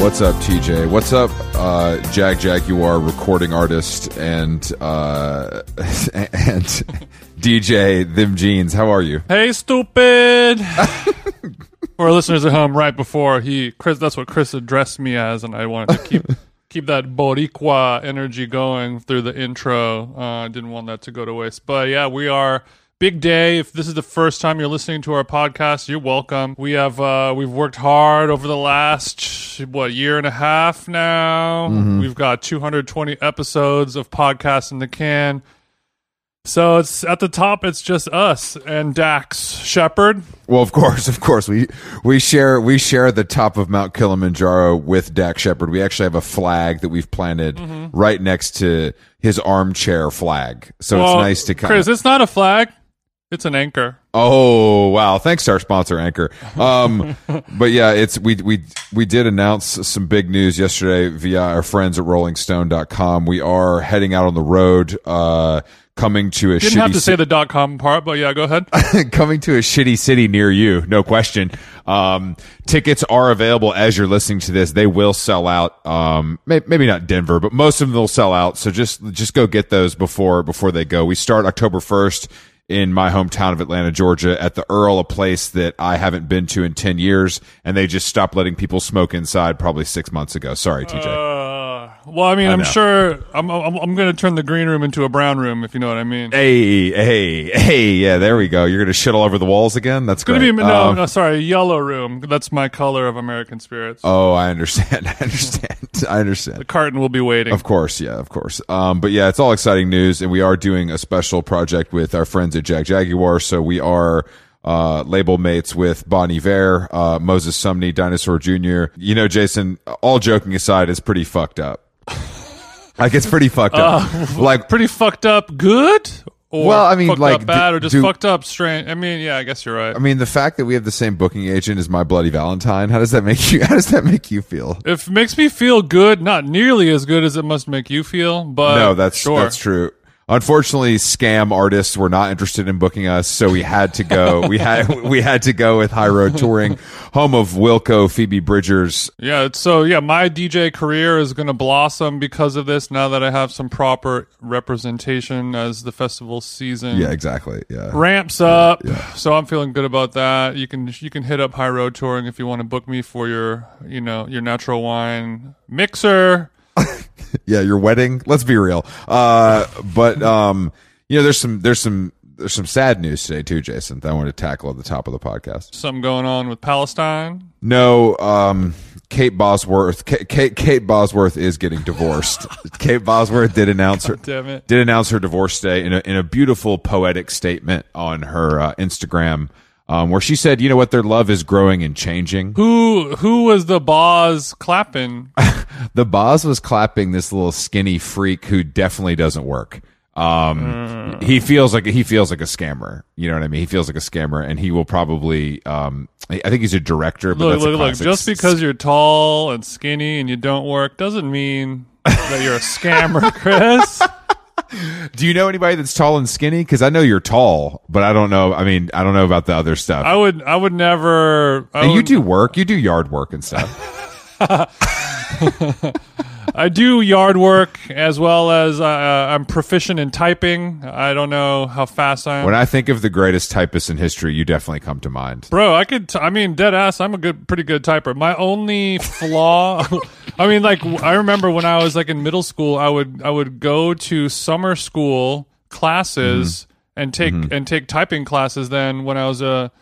What's up, TJ? What's up, uh, Jagjaguwar recording artist and uh, and DJ Them Jeans? How are you? Hey, stupid! For our listeners at home, right before he, Chris, that's what Chris addressed me as, and I wanted to keep keep that Boricua energy going through the intro. Uh, I didn't want that to go to waste. But yeah, we are big day. If this is the first time you're listening to our podcast, you're welcome. We have uh, we've worked hard over the last what year and a half now. We've got 220 episodes of podcasts in the can. So it's at the top. It's just us and Dax Shepard. Well, of course, of course, we we share we share the top of Mount Kilimanjaro with Dax Shepard. We actually have a flag that we've planted Mm-hmm. right next to his armchair flag. So it's nice to kind Chris, it's not a flag. It's an anchor. Oh wow! Thanks to our sponsor, Anchor. Um, but yeah, it's we we we did announce some big news yesterday via our friends at RollingStone.com. We are heading out on the road, uh, coming to a Didn't shitty have to say the dot com part, but yeah, go ahead. coming to a shitty city near you, no question. Um, tickets are available as you're listening to this. They will sell out. Um, may, maybe not Denver, but most of them will sell out. So just just go get those before before they go. We start October first in my hometown of Atlanta, Georgia, at the Earl, a place that I haven't been to in ten years, and they just stopped letting people smoke inside probably six months ago. Sorry, TJ. Uh, well, I mean, I am sure I'm, I'm, I'm going to turn the green room into a brown room, if you know what I mean. Hey, hey, hey! Yeah, there we go. You're gonna shit all over the walls again. That's going to be no, Um, no, sorry, yellow room. That's my color of American spirits. Oh, I understand. I understand. I understand. the carton will be waiting. Of course, yeah, of course. Um, but yeah, it's all exciting news, and we are doing a special project with our friends at Jagjaguwar. So we are uh, label mates with Bon Iver, uh, Moses Sumney, Dinosaur Jr. You know, Jason. All joking aside, it's pretty fucked up. Like it's pretty fucked up. Uh, like Pretty fucked up. Good. Or Well, I mean, fucked like, up bad, or just do- fucked up strange. I mean, yeah, I guess you're right. I mean, the fact that we have the same booking agent as My Bloody Valentine. How does that make you? How does that make you feel? If it makes me feel good, not nearly as good as it must make you feel, but no, that's sure. that's true. Unfortunately, scam artists were not interested in booking us, so we had to go. we had we had to go with High Road Touring, home of Wilco, Phoebe Bridgers. Yeah, so yeah, my DJ career is going to blossom because of this. Now that I have some proper representation as the festival season Yeah, exactly. Yeah, ramps up, so I'm feeling good about that. You can you can hit up High Road Touring if you want to book me for your you know your natural wine mixer. yeah. Your wedding. Let's be real. Uh, but um, you know, there's some there's some there's some sad news today too, Jason. That I want to tackle at the top of the podcast. Something going on with Palestine. No, um, Kate Bosworth. Kate, Kate, Kate Bosworth is getting divorced. Kate Bosworth did announce her Damn it. did announce her divorce day in a in a beautiful poetic statement on her uh, Instagram, um, where she said, "You know what? Their love is growing and changing." Who who was the boss clapping? The boss was clapping this little skinny freak who definitely doesn't work. Um, he feels like he feels like a scammer. You know what I mean? He feels like a scammer, and he will probably. Um, I think he's a director, but Look, look, look. Just because you're tall and skinny and you don't work doesn't mean that you're a scammer, Chris. Do you know anybody that's tall and skinny? Because I know you're tall, but I don't know. I mean, I don't know about the other stuff. I would, I would never. I and you do work. You do yard work and stuff. I do yard work as well as uh, uh, I'm proficient in typing. I don't know how fast I am. when I think of the greatest typist in history, you definitely come to mind. Bro, I could. T- I mean, dead ass. I'm a good, pretty good typer. My only flaw, I mean, like I remember when I was like in middle school, I would I would go to summer school classes mm-hmm. and take mm-hmm. and take typing classes. Then when I was a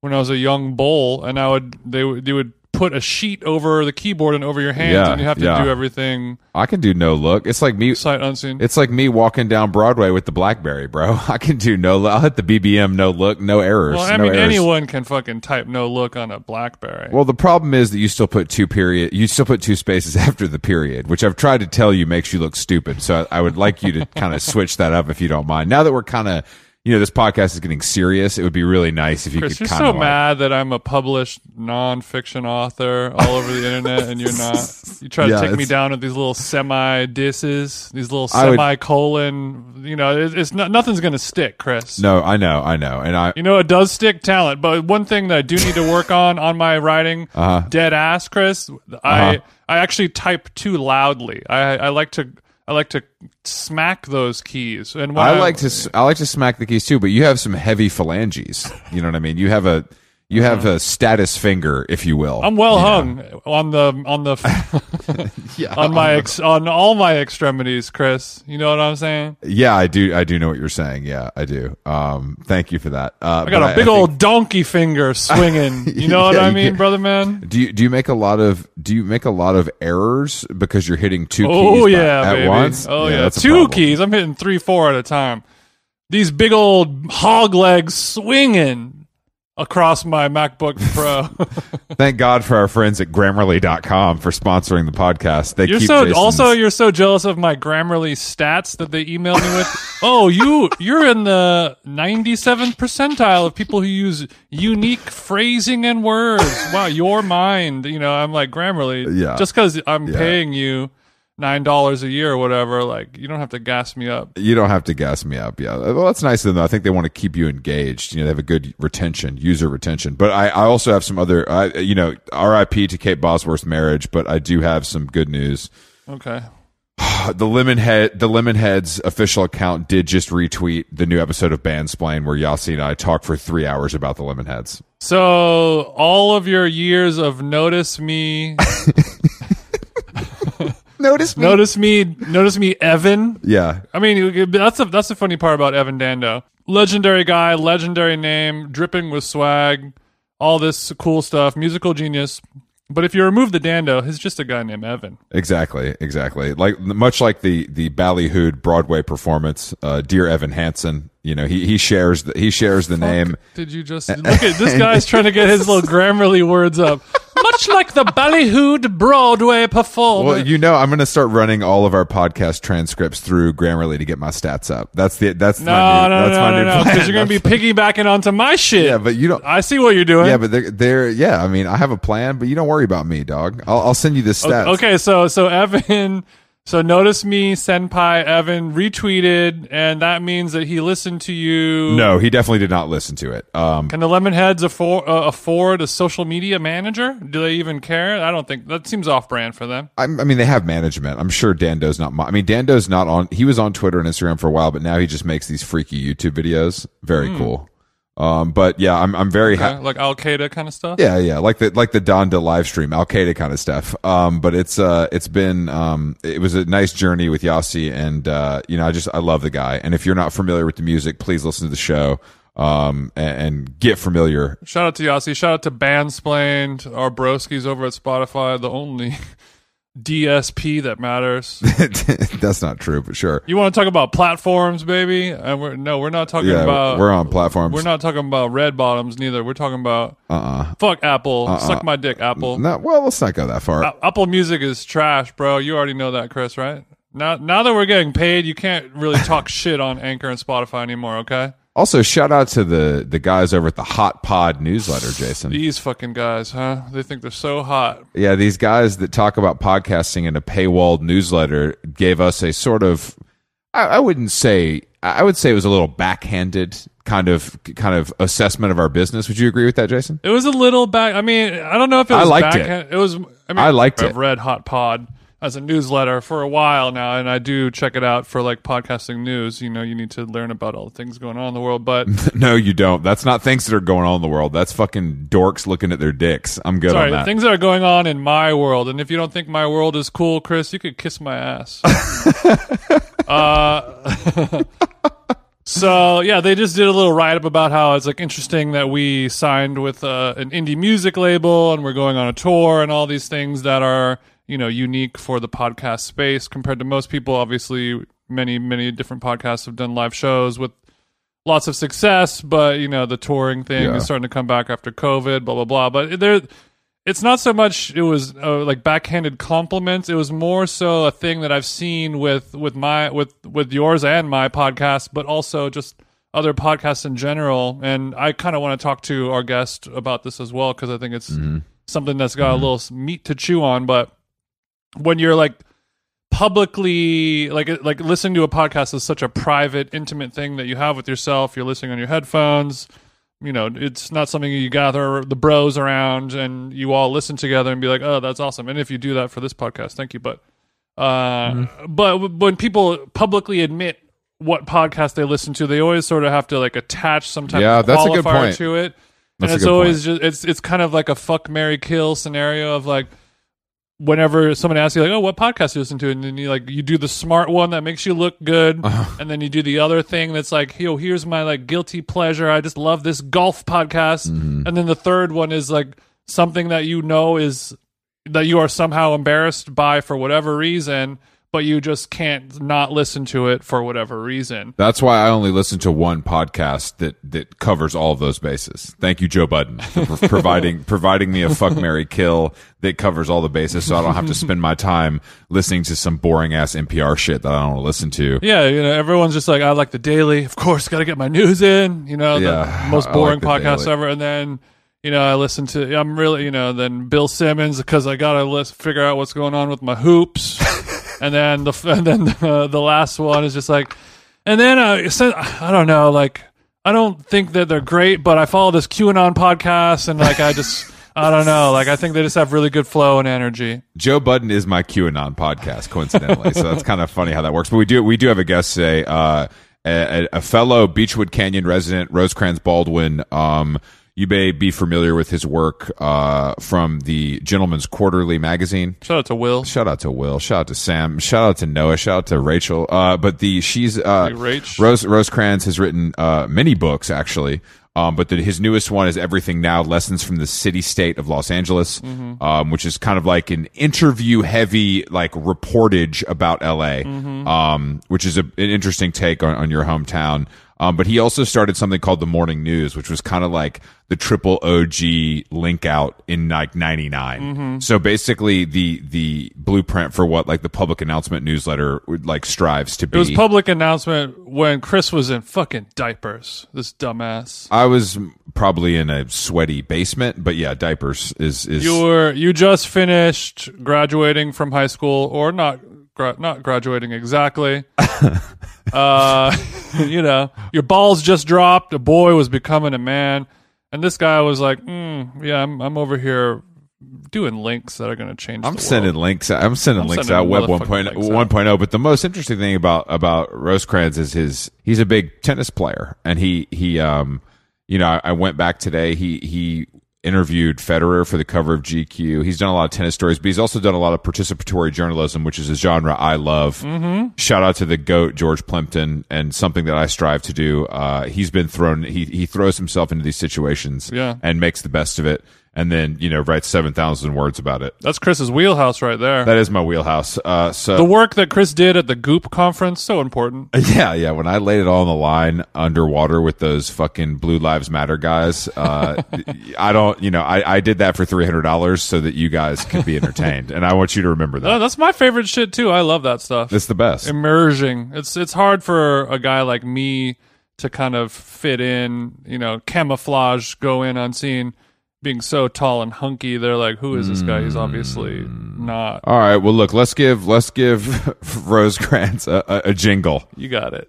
when I was a young bull, and I would they would they would put a sheet over the keyboard and over your hands, Yeah, and you have to yeah. do everything I can do no look. It's like me. sight unseen. It's like me walking down Broadway with the BlackBerry, bro. I can do no. look. I'll hit the BBM, no look, no errors. well, I no mean, errors. anyone can fucking type no look on a BlackBerry. Well, the problem is that you still put two period. You still put two spaces after the period, which I've tried to tell you makes you look stupid. So I, I would like you to kind of switch that up if you don't mind. Now that we're kind of, you know, this podcast is getting serious, it would be really nice if you Chris, could you're so of mad that I'm a published nonfiction author all over the internet, and you're not. You try to take me down with these little semi disses, these little I would- semicolon. You know, it's, it's not nothing's gonna stick, Chris. No, I know, I know, and I You know, it does stick talent, but one thing that I do need to work on on my writing, Uh-huh. dead ass, Chris. I I actually type too loudly. I I like to I like to smack those keys. And I like to I like to smack the keys too, but you have some heavy phalanges. You know what I mean? You have a you have a status finger, if you will. I'm well know? hung on the on the Yeah, on my ex, on all my extremities, Chris. You know what I'm saying? yeah, I do. I do know what you're saying. Yeah, I do. Um, thank you for that. Uh, I got a big old donkey finger swinging. You know what I mean, get- brother man? Do you do you make a lot of do you make a lot of errors because you're hitting two Oh keys yeah, by- at once? Oh yeah, a two keys. I'm hitting three, four at a time. These big old hog legs swinging across my MacBook Pro. Thank God for our friends at Grammarly.com for sponsoring the podcast. They You're keep so Jason's- also you're so jealous of my Grammarly stats that they emailed me with. oh, you you're in the 97th percentile of people who use unique phrasing and words. Wow, your mind. You know, I'm like Grammarly. Yeah. Just because I'm Yeah. paying you nine dollars a year or whatever, like you don't have to gas me up. You don't have to gas me up. Yeah. Well, that's nice of them. though. I think they want to keep you engaged. You know, they have a good retention, user retention. But I, I also have some other, I, you know, RIP to Kate Bosworth's marriage, but I do have some good news. Okay. The Lemonhead, the Lemonheads official account did just retweet the new episode of Bandsplain where Yasi and I talked for three hours about the Lemonheads. So all of your years of notice me, Notice me. notice me, notice me, Evan. Yeah. I mean, that's the that's the funny part about Evan Dando. Legendary guy, legendary name, dripping with swag, all this cool stuff, musical genius. But if you remove the Dando, he's just a guy named Evan. Exactly, exactly. Like much like the the ballyhooed Broadway performance, uh, Dear Evan Hansen. You know, he he shares the, he shares the name. Did you just look at this guy's trying to get his little Grammarly words up? Much like the ballyhooed Broadway performer. Well, you know, I'm going to start running all of our podcast transcripts through Grammarly to get my stats up. That's the that's no, my new, no, that's no, my no, new no, because you're going to be piggybacking onto my shit. yeah, but you don't. I see what you're doing. Yeah, but they're, they're yeah. I mean, I have a plan, but you don't worry about me, dog. I'll, I'll send you the stats. Okay, so so Evan, so notice me, Senpai Evan retweeted, and that means that he listened to you. No, he definitely did not listen to it. Um, Can the Lemonheads afford, uh, afford a social media manager? Do they even care? I don't think that seems off brand for them. I'm, I mean, they have management. I'm sure Dando's not. I mean, Dando's not on. He was on Twitter and Instagram for a while, but now he just makes these freaky YouTube videos. Very cool. Um, but yeah, I'm I'm very happy. Uh, like Al Qaeda kind of stuff. Yeah, yeah, like the like the Donda live stream, Al Qaeda kind of stuff. Um, but it's uh, it's been um, it was a nice journey with Yasi, and uh, you know, I just I love the guy. And if you're not familiar with the music, please listen to the show. Um, and, and get familiar. Shout out to Yasi. Shout out to Bandsplained, our broskies over at Spotify, the only DSP that matters. That's not true, but sure. You want to talk about platforms, baby? And we're no, we're not talking Yeah, about. we're on platforms. We're not talking about red bottoms neither. We're talking about Uh uh fuck Apple. Suck my dick, Apple. No, well, let's not go that far. A- Apple Music is trash, bro. You already know that, Chris, right? Now, now that we're getting paid, you can't really talk shit on Anchor and Spotify anymore. Okay? Also, shout out to the the guys over at the Hot Pod newsletter, Jason. These fucking guys, huh? They think they're so hot. Yeah, these guys that talk about podcasting in a paywalled newsletter gave us a sort of I, I wouldn't say I would say it was a little backhanded kind of kind of assessment of our business. Would you agree with that, Jason? It was a little back. I mean, I don't know if it was I liked it. backhand- It was. I mean, I liked I've it. read Hot Pod as a newsletter for a while now, and I do check it out for like podcasting news. You know, you need to learn about all the things going on in the world, but. no, you don't. That's not things that are going on in the world. That's fucking dorks looking at their dicks. I'm good Sorry, on that. things that are going on in my world, and if you don't think my world is cool, Chris, you could kiss my ass. uh, so yeah, they just did a little write up about how it's like interesting that we signed with uh, an indie music label and we're going on a tour and all these things that are you know unique for the podcast space compared to most people. Obviously, many many different podcasts have done live shows with lots of success, but you know the touring thing Yeah. is starting to come back after COVID, blah blah blah. But there, it's not so much it was uh, like backhanded compliments. It was more so a thing that I've seen with with my with with yours and my podcast, but also just other podcasts in general. And I kind of want to talk to our guest about this as well because I think it's something that's got a little meat to chew on. But when you're like publicly like like listening to a podcast is such a private intimate thing that you have with yourself you're listening on your headphones you know, it's not something you gather the bros around and you all listen together and be like, oh, that's awesome. And if you do that for this podcast, thank you. But, uh, Mm-hmm. but when people publicly admit what podcast they listen to, they always sort of have to like attach some type Yeah, of that's a good qualifier point. to it. That's and it's always just it's it's kind of like a fuck Mary kill scenario of like whenever someone asks you like, "Oh, what podcast do you listen to?" and then you like you do the smart one that makes you look good, Uh-huh. and then you do the other thing that's like, "Yo, here's my like guilty pleasure. I just love this golf podcast," Mm-hmm. and then the third one is like something that you know is that you are somehow embarrassed by for whatever reason, but you just can't not listen to it for whatever reason. That's why I only listen to one podcast that that covers all of those bases. Thank you, Joe Budden, for providing providing me a fuck Mary kill that covers all the bases, so I don't have to spend my time listening to some boring ass NPR shit that I don't want to listen to. Yeah, you know, everyone's just like, I like the daily. Of course, got to get my news in. You know, Yeah, the most boring like podcast Daily. ever. And then, you know, I listen to. I'm really, you know, then Bill Simmons because I got to figure out what's going on with my hoops. And then the and then the, the last one is just like, and then uh, I don't know, like I don't think that they're great, but I follow this QAnon podcast and like I just. I don't know. Like, I think they just have really good flow and energy. Joe Budden is my QAnon podcast, coincidentally. so that's kind of funny how that works. But we do we do have a guest today, uh, a, a fellow Beachwood Canyon resident, Rosecrans Baldwin. Um, you may be familiar with his work uh, from the Gentleman's Quarterly magazine. Shout out to Will. Shout out to Will. Shout out to Sam. Shout out to Noah. Shout out to Rachel. Uh, but the she's uh, Hey. Rose Rosecrans has written uh, many books actually. Um, but the, his newest one is Everything Now: Lessons from the City State of Los Angeles, um, which is kind of like an interview heavy like reportage about L.A., um, which is a, an interesting take on, on your hometown. Um, but he also started something called the Morning News, which was kind of like the triple OG link out in like '99. So basically, the the blueprint for what like the public announcement newsletter would like strives to be. It was public announcement when Chris was in fucking diapers. This dumbass. I was probably in a sweaty basement, but yeah, diapers is is You were you just finished graduating from high school, or not? Gra- not graduating exactly. uh, you know, your balls just dropped. A boy was becoming a man, and this guy was like, mm, "Yeah, I'm I'm over here doing links that are going to change." I'm sending links. I'm sending I'm links sending out. Web motherfucking 1.0, links 1.0. But the most interesting thing about about Rosecrans is his. He's a big tennis player, and he he um, you know, I, I went back today. He he interviewed Federer for the cover of GQ. He's done a lot of tennis stories, but he's also done a lot of participatory journalism, which is a genre I love. Mm-hmm. Shout out to the goat George Plimpton, and something that I strive to do. Uh, he's been thrown. He he throws himself into these situations, Yeah. and makes the best of it, and then you know writes seven thousand words about it. That's Chris's wheelhouse right there. That is my wheelhouse. Uh, so the work that Chris did at the Goop conference so important. yeah, yeah. When I laid it all on the line underwater with those fucking Blue Lives Matter guys, uh, I don't, you know, I, I did that for three hundred dollars so that you guys could be entertained, and I want you to remember that. that's my favorite shit too. I love that stuff. It's the best. immersion. It's it's hard for a guy like me to kind of fit in, you know, camouflage, go in unseen, being so tall and hunky. They're like, who is this guy? He's obviously not. All right. Well, look, let's give let's give Rosecrans a, a, a jingle. You got it.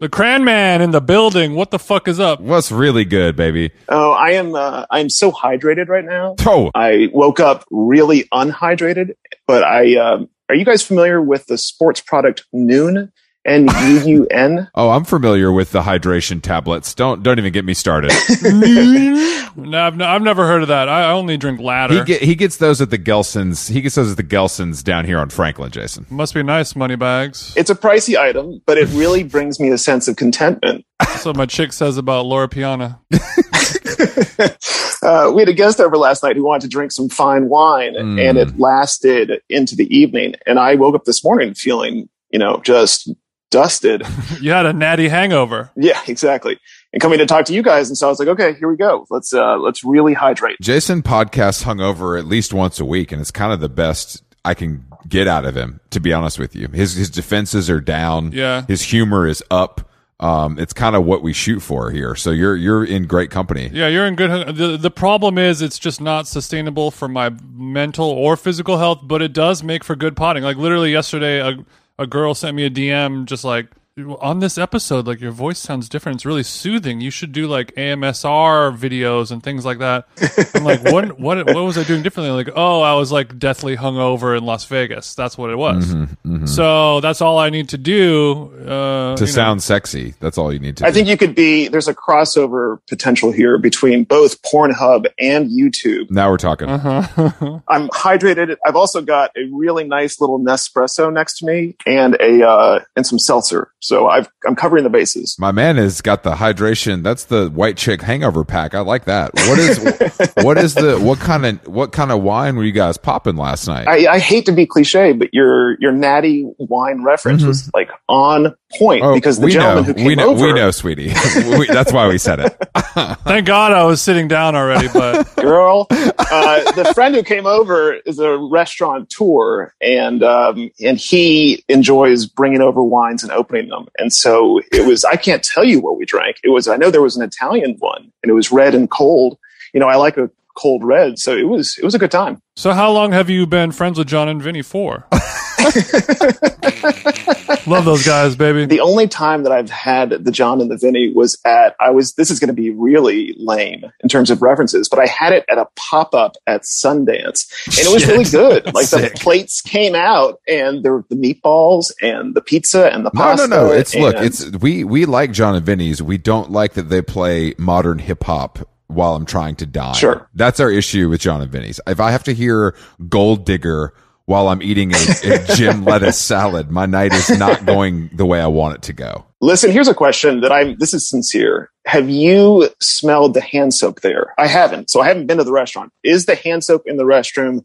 The Cran Man in the building. What the fuck is up? What's really good, baby? Oh, I am. Uh, I am so hydrated right now. Oh, I woke up really unhydrated. But I um, are you guys familiar with the sports product Nuun? N U U N. oh, I'm familiar with the hydration tablets. Don't don't even get me started. No, I've, no, I've never heard of that. I I only drink ladder. he get, he gets those at the Gelson's. He gets those at the Gelson's down here on Franklin, Jason. Must be nice, money bags. It's a pricey item, but it really brings me a sense of contentment. That's what my chick says about Loro Piana. uh, we had a guest over last night who wanted to drink some fine wine, Mm. and it lasted into the evening. And I woke up this morning feeling, you know, just dusted. You had a natty hangover. yeah, exactly. And coming to talk to you guys, and so I was like, okay, here we go. Let's uh, let's really hydrate. Jason podcasts hungover at least once a week, and it's kind of the best I can get out of him. To be honest with you, his his defenses are down. Yeah. his humor is up. Um, it's kind of what we shoot for here. So you're you're in great company. Yeah, you're in good. The the problem is it's just not sustainable for my mental or physical health, but it does make for good potting. Like literally yesterday, a a girl sent me a DM just like on this episode, like your voice sounds different. It's really soothing. You should do like AMSR videos and things like that. I'm like, what, what, what was I doing differently? Like, oh, I was like deathly hungover in Las Vegas. That's what it was. Mm-hmm, So that's all I need to do. Uh, to you know. sound sexy. That's all you need to. I do. think you could be. There's a crossover potential here between both Pornhub and YouTube. now we're talking. Uh-huh. I'm hydrated. I've also got a really nice little Nespresso next to me and a uh, and some seltzer. So I've I'm covering the bases. My man has got the hydration. That's the white chick hangover pack. I like that. What is what is the what kind of what kind of wine were you guys popping last night? I, I hate to be cliche, but your your natty wine reference was like on point Oh, because the we gentleman know, who came we know, over, we know, sweetie. we, that's why we said it. Thank God I was sitting down already, but girl, uh, the friend who came over is a restaurateur, and um, and he enjoys bringing over wines and opening them. And so it was. I can't tell you what we drank. It was. I know there was an Italian one, and it was red and cold. You know, I like a cold red, so it was. It was a good time. so how long have you been friends with Jon and Vinny for? Love those guys, baby. The only time that I've had the Jon and the Vinny was at, I was, this is going to be really lame in terms of references, but I had it at a pop up at Sundance and it was really good. Like Sick. the plates came out and there were the meatballs and the pizza and the pasta. no, no. no. It's look. It's we we like Jon and Vinny's. We don't like that they play modern hip hop while I'm trying to die. Sure. that's our issue with Jon and Vinny's. If I have to hear Gold Digger while I'm eating a, a gem lettuce salad, my night is not going the way I want it to go. Listen, here's a question that I'm, this is sincere. Have you smelled the hand soap there? I haven't. So I haven't been to the restaurant. Is the hand soap in the restroom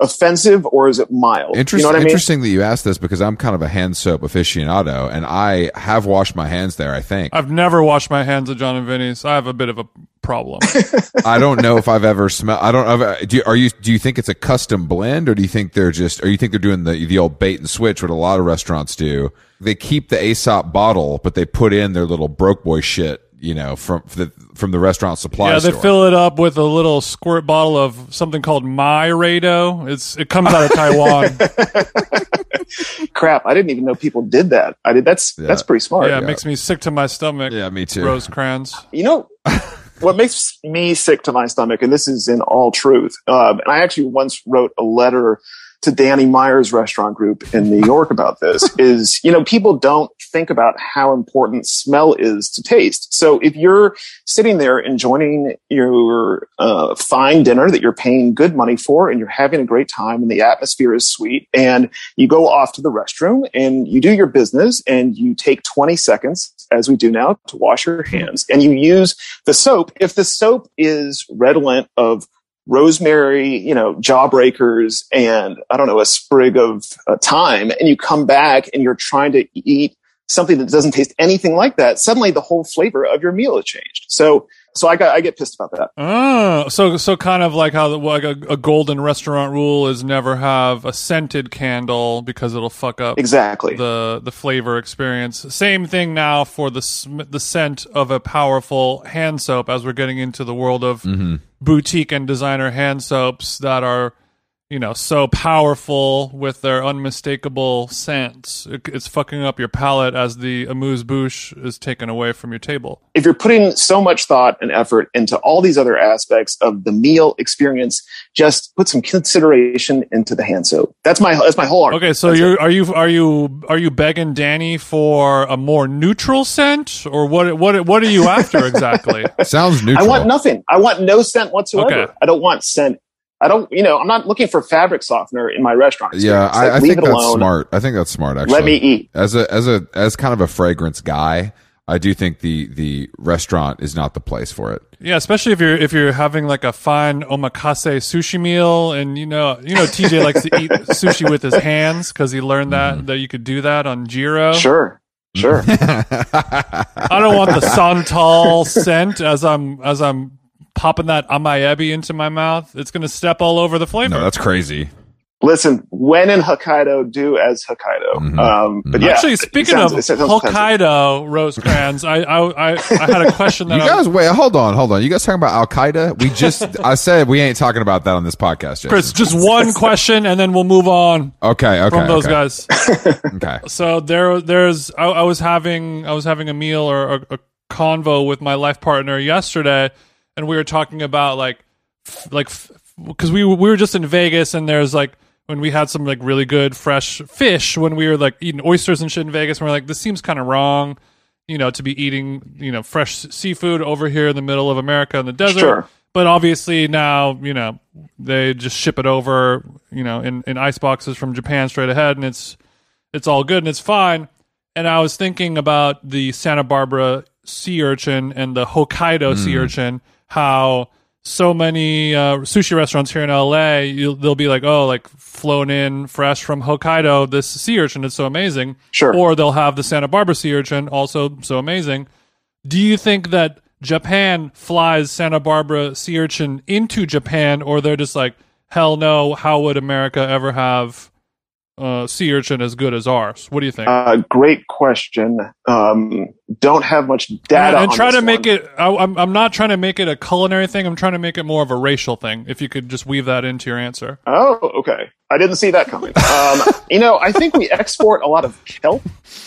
offensive or is it mild? Interesting. you know what I mean? Interesting that you asked this because I'm kind of a hand soap aficionado, and I have washed my hands there. I think I've never washed my hands at Jon and Vinny's. I have a bit of a problem. I don't know if I've ever smelled. I don't. I've, do you, are you? Do you think it's a custom blend, or do you think they're just? Or you think they're doing the the old bait and switch, what a lot of restaurants do? They keep the Aesop bottle, but they put in their little broke boy shit. You know, from the from the restaurant supply yeah, they store. fill it up with a little squirt bottle of something called My Rado. It's it comes out of Taiwan. Crap. I didn't even know people did that. I did. That's, Yeah. that's pretty smart. Yeah, it makes me sick to my stomach. yeah, me too. Rosecrans. You know, what makes me sick to my stomach, and this is in all truth, um, and I actually once wrote a letter to Danny Meyer's restaurant group in New York about this, is, you know, people don't think about how important smell is to taste. So if you're sitting there enjoying your uh, fine dinner that you're paying good money for and you're having a great time and the atmosphere is sweet and you go off to the restroom and you do your business and you take 20 seconds as we do now to wash your hands and you use the soap if the soap is redolent of rosemary you know jawbreakers and i don't know a sprig of uh, thyme and you come back and you're trying to eat something that doesn't taste anything like that suddenly the whole flavor of your meal has changed so so i got i get pissed about that Oh, so so kind of like how the, like a, a golden restaurant rule is never have a scented candle because it'll fuck up exactly the the flavor experience. Same thing now for the the scent of a powerful hand soap as we're getting into the world of Mm-hmm. Boutique and designer hand soaps that are you know so powerful with their unmistakable scents. It, it's fucking up your palate as the amuse bouche is taken away from your table. if you're putting so much thought and effort into all these other aspects of the meal experience, just put some consideration into the hand soap. That's my that's my whole argument. Okay, so That's you're it. are you are you are you begging Danny for a more neutral scent or what what what are you after exactly? Sounds neutral. I want nothing. I want no scent whatsoever. Okay. I don't want scent. I don't. You know, I'm not looking for fabric softener in my restaurant. yeah. I, Like, I think that's alone. smart. I think that's smart. Actually, Let me eat. as a as a as kind of a fragrance guy. I do think the the restaurant is not the place for it. Yeah, especially if you're if you're having like a fine omakase sushi meal, and you know you know TJ likes to eat sushi with his hands because he learned that mm-hmm. that you could do that on Jiro. Sure. Sure. I don't want the Santal scent as I'm as I'm popping that amaebi into my mouth. It's gonna step all over the flavor. No, that's crazy. Listen, when in Hokkaido, do as Hokkaido. Mhm. Um, but yeah, Actually, speaking sounds- of it sounds. Hokkaido Rosecrans, I, I I I had a question that You I guys, wait, hold on, hold on. You guys talking about Al Qaeda? We just, I said we ain't talking about that on this podcast yet. Chris, just one question and then we'll move on Okay, okay. from those okay, guys. Okay. So there, there's. I, I was having, I was having a meal or a, a convo with my life partner yesterday, and we were talking about like, f- like, because we we were just in Vegas, and there's like when we had some like really good fresh fish when we were like eating oysters and shit in Vegas, and we're like, this seems kind of wrong, you know, to be eating you know fresh seafood over here in the middle of America in the desert. Sure. But obviously now, you know, they just ship it over, you know, in, in ice boxes from Japan straight ahead, and it's it's all good and it's fine. And I was thinking about the Santa Barbara sea urchin and the Hokkaido sea mm. urchin, how so many uh, sushi restaurants here in LA, they'll be like, oh, like flown in fresh from Hokkaido, this sea urchin is so amazing. Sure. Or they'll have the Santa Barbara sea urchin, also so amazing. Do you think that Japan flies Santa Barbara sea urchin into Japan, or they're just like, hell no, how would America ever have uh, sea urchin as good as ours? What do you think? Uh, great question. Um, don't have much data. and, and on try to make it. I, I'm I'm not trying to make it a culinary thing. I'm trying to make it more of a racial thing. If you could just weave that into your answer. Oh, okay. I didn't see that coming. Um, you know, I think we export a lot of kelp.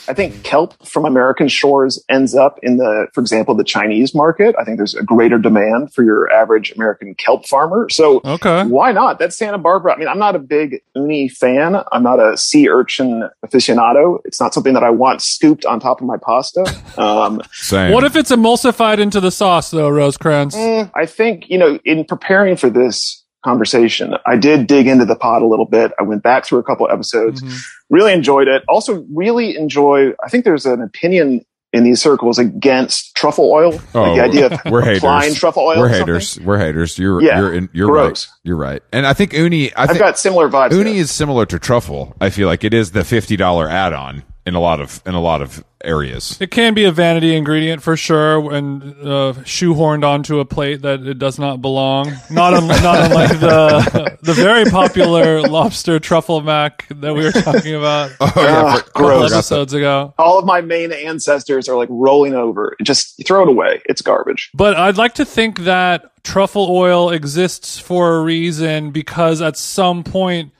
I think kelp from American shores ends up in the, for example, the Chinese market. I think there's a greater demand for your average American kelp farmer. So Okay. why not? That's Santa Barbara. I mean, I'm not a big uni fan. I'm not a sea urchin aficionado. It's not something that I want scooped on top of my pasta. Um, Same. What if it's emulsified into the sauce, though, Rosecrans? Mm, I think, you know, in preparing for this conversation, I did dig into the pot a little bit. I went back through a couple episodes, Mhm. really enjoyed it. Also, really enjoy, I think there's an opinion in these circles against truffle oil. Oh, like the idea of we're applying haters. truffle oil. We're or haters. We're haters. You're Yeah, you're in, you're gross. right. You're right. And I think uni. I I've got similar vibes. uni there. is similar to truffle. I feel like it is the fifty dollar add on in a lot of in a lot of areas. It can be a vanity ingredient for sure, and uh, shoehorned onto a plate that it does not belong. Not un- not unlike the the very popular lobster truffle mac that we were talking about Oh yeah, Ah, gross. episodes ago. All of my main ancestors are like rolling over. Just throw it away. It's garbage. But I'd like to think that truffle oil exists for a reason because at some point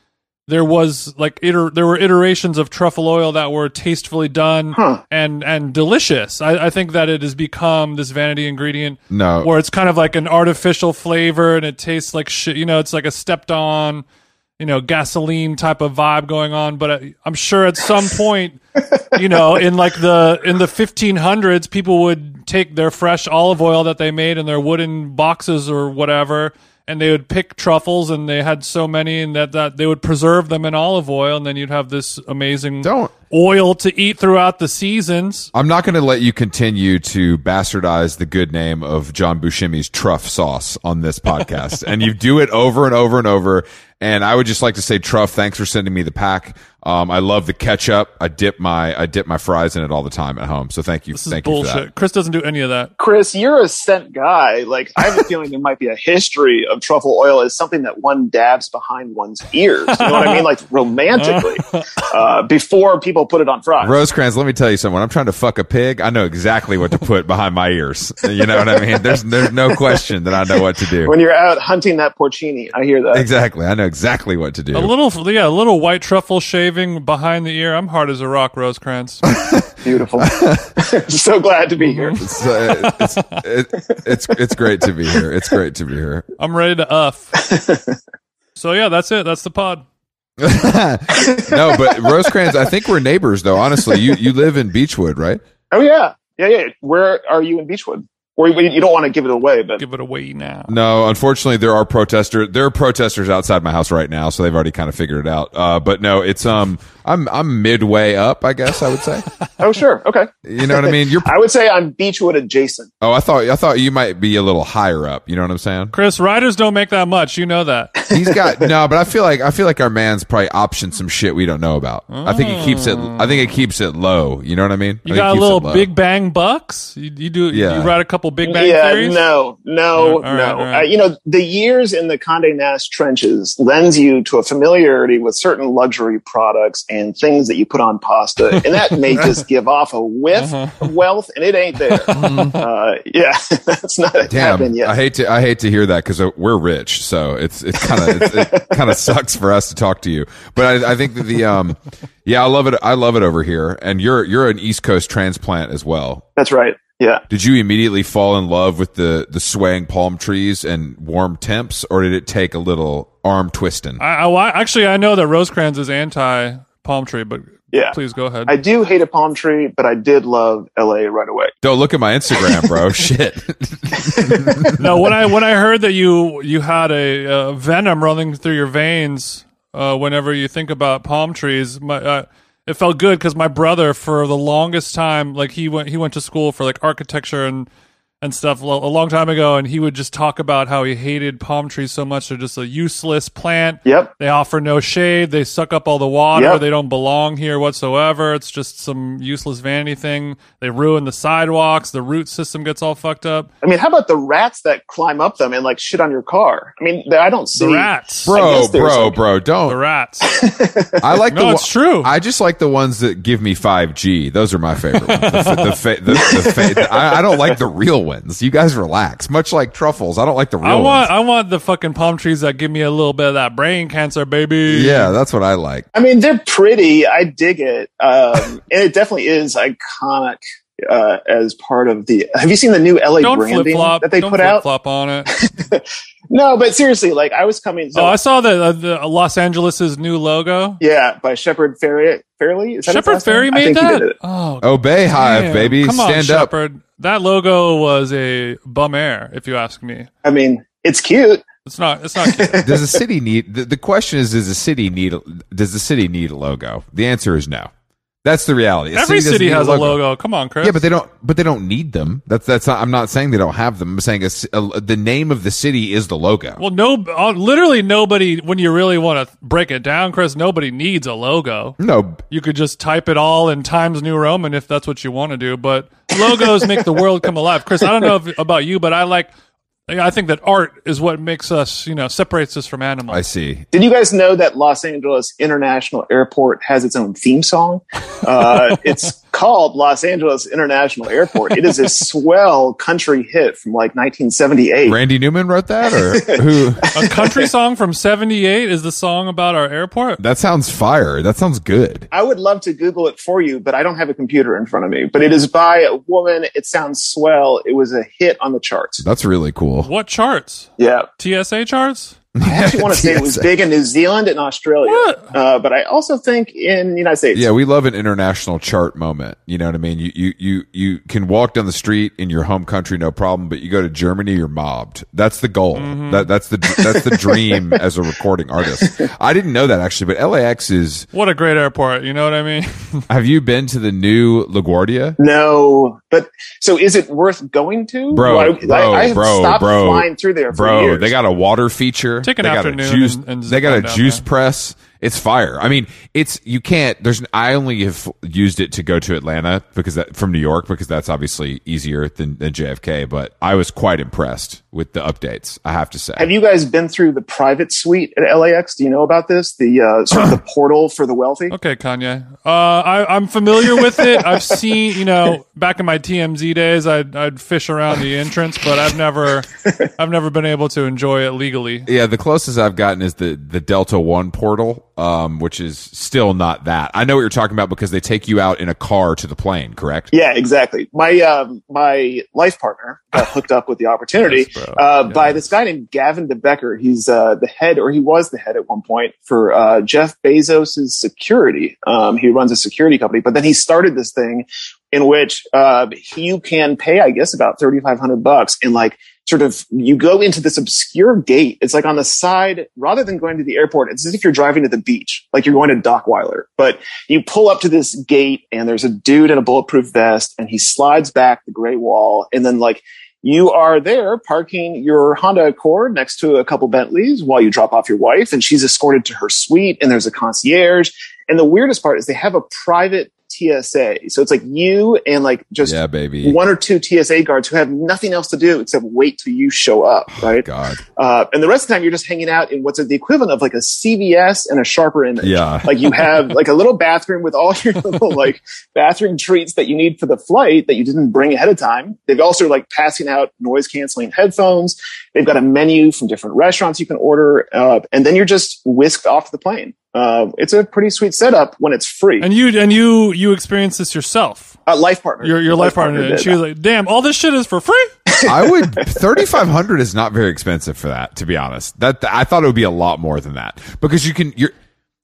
there was like iter- there were iterations of truffle oil that were tastefully done Huh. and and delicious. I, I think that it has become this vanity ingredient No. where it's kind of like an artificial flavor and it tastes like shit. You know, it's like a stepped on, you know, gasoline type of vibe going on. But I- I'm sure at some point, you know, in like the in the 1500s, people would take their fresh olive oil that they made in their wooden boxes or whatever. And they would pick truffles, and they had so many, and that, that they would preserve them in olive oil, and then you'd have this amazing Don't. oil to eat throughout the seasons. I'm not going to let you continue to bastardize the good name of John Buscemi's truff sauce on this podcast. and you do it over and over and over. And I would just like to say, Truff, thanks for sending me the pack. Um, I love the ketchup. I dip my I dip my fries in it all the time at home. So thank you, This is thank you for bullshit. that. Chris doesn't do any of that. Chris, you're a scent guy. Like, I have a feeling there might be a history of truffle oil as something that one dabs behind one's ears. You know what I mean? Like, romantically, uh, before people put it on fries. Rosecrans, let me tell you something. When I'm trying to fuck a pig, I know exactly what to put behind my ears. You know what I mean? There's there's no question that I know what to do. when you're out hunting that porcini, I hear that. Exactly. I know exactly what to do. A little, yeah, a little white truffle shaving behind the ear. I'm hard as a rock, Rosecrans. Beautiful. so glad to be here. It's, uh, it's, it, it's it's great to be here. It's great to be here. I'm ready to uff. so yeah, that's it. That's the pod. no, but Rosecrans, I think we're neighbors though. Honestly, you you live in Beachwood, right? Oh yeah, yeah, yeah. Where are you in Beachwood? Or you you don't want to give it away, but Give it away now. No, unfortunately, there are protesters. There are protesters outside my house right now, so they've already kind of figured it out. Uh, but no, it's um, I'm I'm midway up, I guess I would say. Oh, sure. Okay. You know what I mean? You're I would say I'm Beachwood adjacent. oh, I thought I thought you might be a little higher up. You know what I'm saying? Chris, writers don't make that much. You know that. He's got no, but I feel like I feel like our man's probably optioned some shit we don't know about. I think he keeps it. I think it keeps it low. You know what I mean? You I got a little. Big Bang bucks. You, you do. Yeah. You ride a couple Big Bang yeah, theories. no, no, All right, no. all right. Uh, you know, the years in the Condé Nast trenches lends you to a familiarity with certain luxury products and things that you put on pasta, and that may just give off a whiff Uh-huh. of wealth, and it ain't there. uh, yeah, that's not Damn, happened yet. I hate to I hate to hear that because we're rich, so it's it's kind of it, it kind of sucks for us to talk to you. But I, I think that the um yeah I love it I love it over here, and you're you're an East Coast transplant as well. that's right. Yeah. Did you immediately fall in love with the the swaying palm trees and warm temps, or did it take a little arm twisting? I, I actually I know that Rosecrans is anti palm tree, but Yeah. please go ahead. I do hate a palm tree, but I did love LA right away. Don't look at my Instagram, bro. Shit. no, when I when I heard that you you had a uh, venom running through your veins uh, whenever you think about palm trees, my uh, it felt good because my brother for the longest time, like he went he went to school for like architecture and and stuff a long time ago, and he would just talk about how he hated palm trees so much. They're just a useless plant. Yep. They offer no shade. They suck up all the water. Yep. They don't belong here whatsoever. It's just some useless vanity thing. They ruin the sidewalks. The root system gets all fucked up. I mean, how about the rats that climb up them and like shit on your car? I mean, I don't see The rats. Bro, bro, like- bro, don't. The rats. I like the No, one- it's true. I just like the ones that give me 5G. Those are my favorite ones. The, the, fa- the, the, fa- I, I don't like the real ones. You guys relax. Much like truffles, I don't like the real I want ones. I want the fucking palm trees that give me a little bit of that brain cancer, baby. Yeah, that's what I like. I mean, they're pretty. I dig it, um, and it definitely is iconic uh, as part of the. Have you seen the new LA Don't flip branding flop. that they Don't put flip out? flop on it. No, but seriously, like I was coming. So, oh, I saw the, uh, the Los Angeles's new logo. yeah, by Shepard Fairey. Fairley. Is that Shepard last? Ferry made that. Oh, Obey Hive, damn. baby. Come on, Stand up. Shepard. That logo was a bum air, if you ask me. I mean, it's cute. It's not. It's not. Cute. Does the city need? The, the question is: Does the city need? a- Does the city need a logo? The answer is no. That's the reality. The Every doesn't city has a logo. Come on, Chris. Yeah, but they don't. But they don't need them. That's that's. Not, I'm not saying they don't have them. I'm saying a, a, the name of the city is the logo. well, no, uh, literally nobody. When you really want to break it down, Chris, nobody needs a logo. no, You could just type it all in Times New Roman if that's what you want to do. But logos make the world come alive. Chris, I don't know if, about you, but I like. I think that art is what makes us, you know, separates us from animals. I see. Did you guys know that Los Angeles International Airport has its own theme song? Uh, it's called Los Angeles International Airport. It is a swell country hit from like 1978. Randy Newman wrote that, or who? A country song from '78 is the song about our airport. That sounds fire. That sounds good. I would love to Google it for you, but I don't have a computer in front of me. But it is by a woman. It sounds swell. It was a hit on the charts. That's really cool. What charts? Yeah. TSA charts? I actually want to say it was big in New Zealand and Australia. Uh, but I also think in the United States. Yeah, we love an international chart moment. You know what I mean? You you you you can walk down the street in your home country no problem, but you go to Germany, you're mobbed. That's the goal. Mm-hmm. That that's the that's the dream as a recording artist. I didn't know that actually, but LAX is. What a great airport. You know what I mean? Have you been to the new LaGuardia? No, but so is it worth going to? Bro, I, bro, I, I have bro, stopped bro, flying through there for Bro, years. they got a water feature. Take an they got a juice. and- and they got a juice there. press. It's fire. I mean, it's you can't. There's. I only have used it to go to Atlanta because that from New York because that's obviously easier than, than JFK. But I was quite impressed with the updates. I have to say. have you guys been through the private suite at LAX? Do you know about this? The uh, sort of the portal for the wealthy. Okay, Kanye. Uh, I, I'm familiar with it. I've seen, you know, back in my TMZ days, I'd, I'd fish around the entrance, but I've never, I've never been able to enjoy it legally. Yeah, the closest I've gotten is the the Delta One portal, um, which is still not that. I know what you're talking about because they take you out in a car to the plane, correct? Yeah, exactly. My um, my life partner got hooked up with the opportunity Yes, uh, by this guy named Gavin de Becker. He's uh, the head, or he was the head at one point for uh, Jeff Bezos' security. Um, he runs a security company, but then he started this thing in which uh, you can pay, I guess, about thirty five hundred bucks and like sort of you go into this obscure gate. It's like on the side, rather than going to the airport, it's as if you're driving to the beach, like you're going to Dockweiler. But you pull up to this gate and there's a dude in a bulletproof vest and he slides back the gray wall and then like you are there parking your Honda Accord next to a couple Bentleys while you drop off your wife and she's escorted to her suite and there's a concierge. And the weirdest part is they have a private TSA. So it's like you and like just yeah, baby. one or two TSA guards who have nothing else to do except wait till you show up, right? God. Uh, and the rest of the time you're just hanging out in what's the equivalent of like a CVS and a sharper image. Yeah. Like you have like a little bathroom with all your little like bathroom treats that you need for the flight that you didn't bring ahead of time. They've also like passing out noise canceling headphones. They've got a menu from different restaurants you can order. Uh, and then you're just whisked off the plane. Uh, it's a pretty sweet setup when it's free. And you and you you experienced this yourself. uh, life partner. Your your life, partner, did and she was like, "Damn, all this shit is for free." I would thirty five hundred is not very expensive for that. To be honest, that I thought it would be a lot more than that because you can you're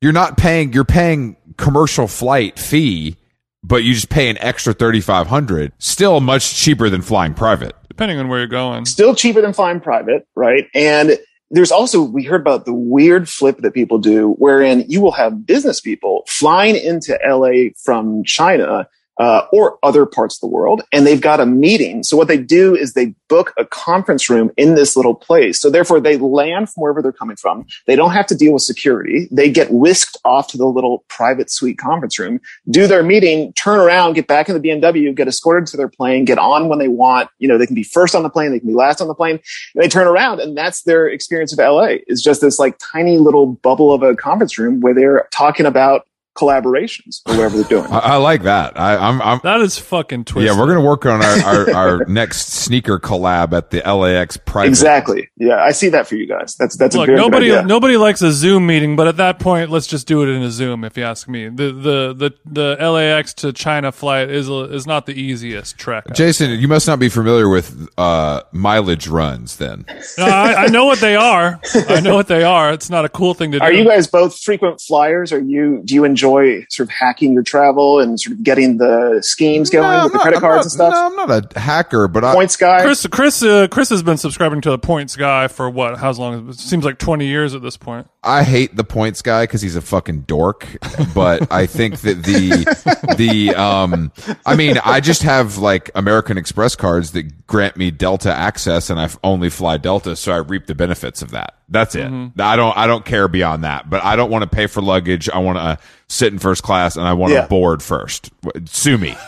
you're not paying you're paying commercial flight fee, but you just pay an extra thirty five hundred. Still much cheaper than flying private. Depending on where you're going. still cheaper than flying private, right? And there's also, we heard about the weird flip that people do wherein you will have business people flying into LA from China uh, or other parts of the world, and they've got a meeting. So what they do is they book a conference room in this little place. So therefore, they land from wherever they're coming from. They don't have to deal with security. They get whisked off to the little private suite conference room, do their meeting, turn around, get back in the BMW, get escorted to their plane, get on when they want. You know, they can be first on the plane, they can be last on the plane. They turn around, and that's their experience of LA. Is just this like tiny little bubble of a conference room where they're talking about collaborations or whatever they're doing. I, I like that. I, I'm, I'm That is fucking twisted. yeah. We're gonna work on our, our, our next sneaker collab at the LAX private. Exactly. Yeah, I see that for you guys. That's that's a Look, very good nobody idea. nobody likes a Zoom meeting, but at that point, let's just do it in a Zoom. If you ask me, the the the, the LAX to China flight is is not the easiest trek. Jason, you must not be familiar with uh, mileage runs. Then No, I, I know what they are. I know what they are. It's not a cool thing to do. Are you guys both frequent flyers? Are you do you enjoy sort of hacking your travel and sort of getting the schemes going No, with the I'm credit not- cards and stuff? No, I'm not a hacker, but I, Points guy. Chris, Chris, uh, Chris has been subscribing to the Points guy for what? How long? It seems like twenty years at this point. I hate the points guy because he's a fucking dork. But I think that the the um, I mean, I just have like American Express cards that grant me Delta access, and I only fly Delta, so I reap the benefits of that. That's it. I don't I don't care beyond that. But I don't want to pay for luggage. I want to sit in first class, and I want to Yeah. board first. Sue me.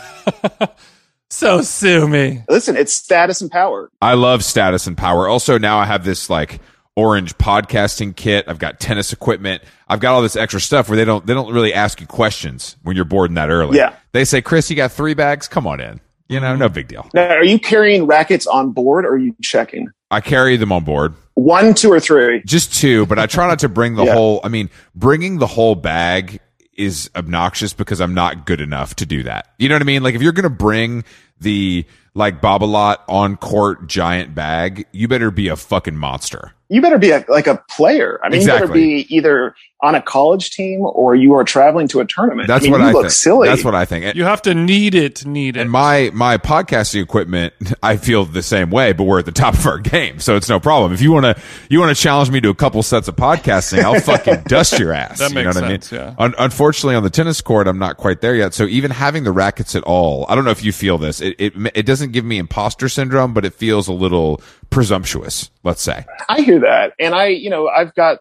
So sue me. Listen, it's status and power. I love status and power. Also, now I have this like orange podcasting kit. I've got tennis equipment. I've got all this extra stuff where they don't they don't really ask you questions when you're boarding that early. Yeah. They say, Chris, you got three bags? Come on in. You know, no big deal. Now, are you carrying rackets on board or are you checking? I carry them on board. One, two, or three? Just two, but I try not to bring the Yeah. whole I mean, bringing the whole bag is obnoxious because I'm not good enough to do that. You know what I mean? Like if you're gonna bring the like Babolat on court giant bag, you better be a fucking monster. You better be a, like a player. I mean, you better Exactly. be either on a college team or you are traveling to a tournament. That's I mean, what you I look think. silly. That's what I think. And, You have to need it. Need it. and my my podcasting equipment, I feel the same way, but we're at the top of our game, so it's no problem. If you want to you want to challenge me to a couple sets of podcasting, I'll fucking dust your ass. That you know makes what I mean? sense, yeah. Un- unfortunately, on the tennis court, I'm not quite there yet. So even having the rackets at all, I don't know if you feel this. It it it doesn't give me imposter syndrome, but it feels a little presumptuous. Let's say. I hear that. And I, you know, I've got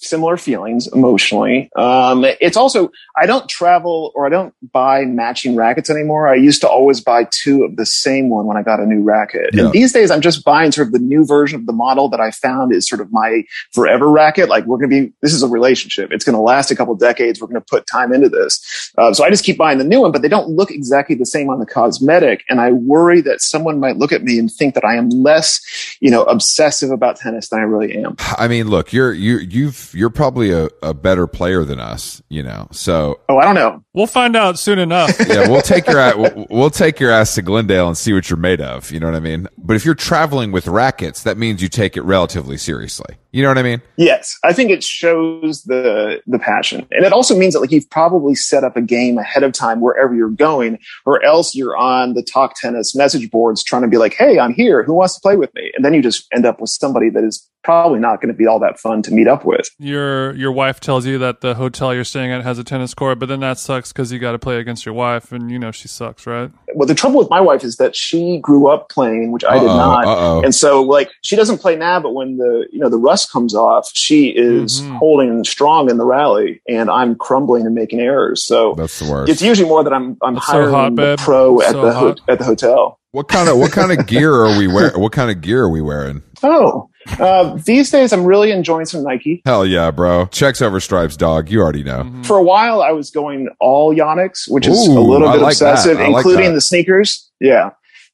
similar feelings emotionally. Um, it's also, I don't travel or I don't buy matching rackets anymore. I used to always buy two of the same one when I got a new racket. Yeah. And these days I'm just buying sort of the new version of the model that I found is sort of my forever racket. Like we're going to be, this is a relationship. It's going to last a couple decades. We're going to put time into this. Uh, so I just keep buying the new one, but they don't look exactly the same on the cosmetic. And I worry that someone might look at me and think that I am less, you know, obsessive about tennis than I really am. I mean, look, you're you you've perspective, you're probably a, a better player than us, you know. So Oh, I don't know. We'll find out soon enough. yeah, we'll take your we'll, we'll take your ass to Glendale and see what you're made of. You know what I mean? But if you're traveling with rackets, that means you take it relatively seriously. You know what I mean? Yes, I think it shows the the passion, and it also means that like you've probably set up a game ahead of time wherever you're going, or else you're on the talk tennis message boards trying to be like, "Hey, I'm here. Who wants to play with me?" And then you just end up with somebody that is probably not going to be all that fun to meet up with. Your your wife tells you that the hotel you're staying at has a tennis court, but then that sucks because you got to play against your wife, and you know she sucks, right? Well, the trouble with my wife is that she grew up playing, which I did Uh-oh, not. uh-oh. And so like she doesn't play now, but when the you know the rust comes off, she is Mhm. holding strong in the rally, and I'm crumbling and making errors. So That's the worst. it's usually more that I'm I'm That's so hiring hot, the babe. pro at So the ho- at the hotel. What kind of what kind of gear are we wearing? What kind of gear are we wearing? Oh, uh, these days I'm really enjoying some Nike. Hell yeah, bro! Checks over stripes, dog. You already know. Mhm. For a while, I was going all Yonex, which is Ooh, a little I bit like that. obsessive, I like including that. the sneakers. Yeah.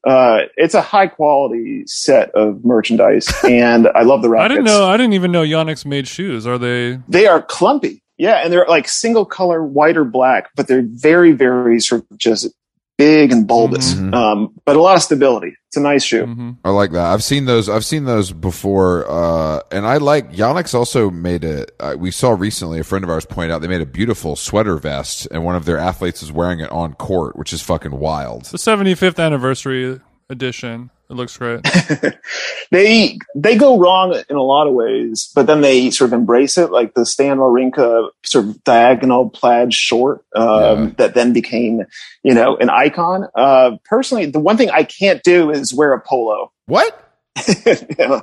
Uh, it's a high quality set of merchandise, and I love the I rackets. didn't know. I didn't even know Yonex made shoes. Are they? They are clumpy. Yeah, and they're like single color, white or black, but they're very, very sort of just big and bulbous. Mhm. Um, but a lot of stability. It's a nice shoe. hmm I like that. I've seen those. I've seen those before, uh, and I like Yonex. Also made a. Uh, we saw recently a friend of ours point out they made a beautiful sweater vest, and one of their athletes is wearing it on court, which is fucking wild. The 75th anniversary edition. It looks great. they they go wrong in a lot of ways, but then they sort of embrace it, like the Stan Wawrinka sort of diagonal plaid short um, Yeah. that then became, you know, an icon. Uh, personally, the one thing I can't do is wear a polo. What? no,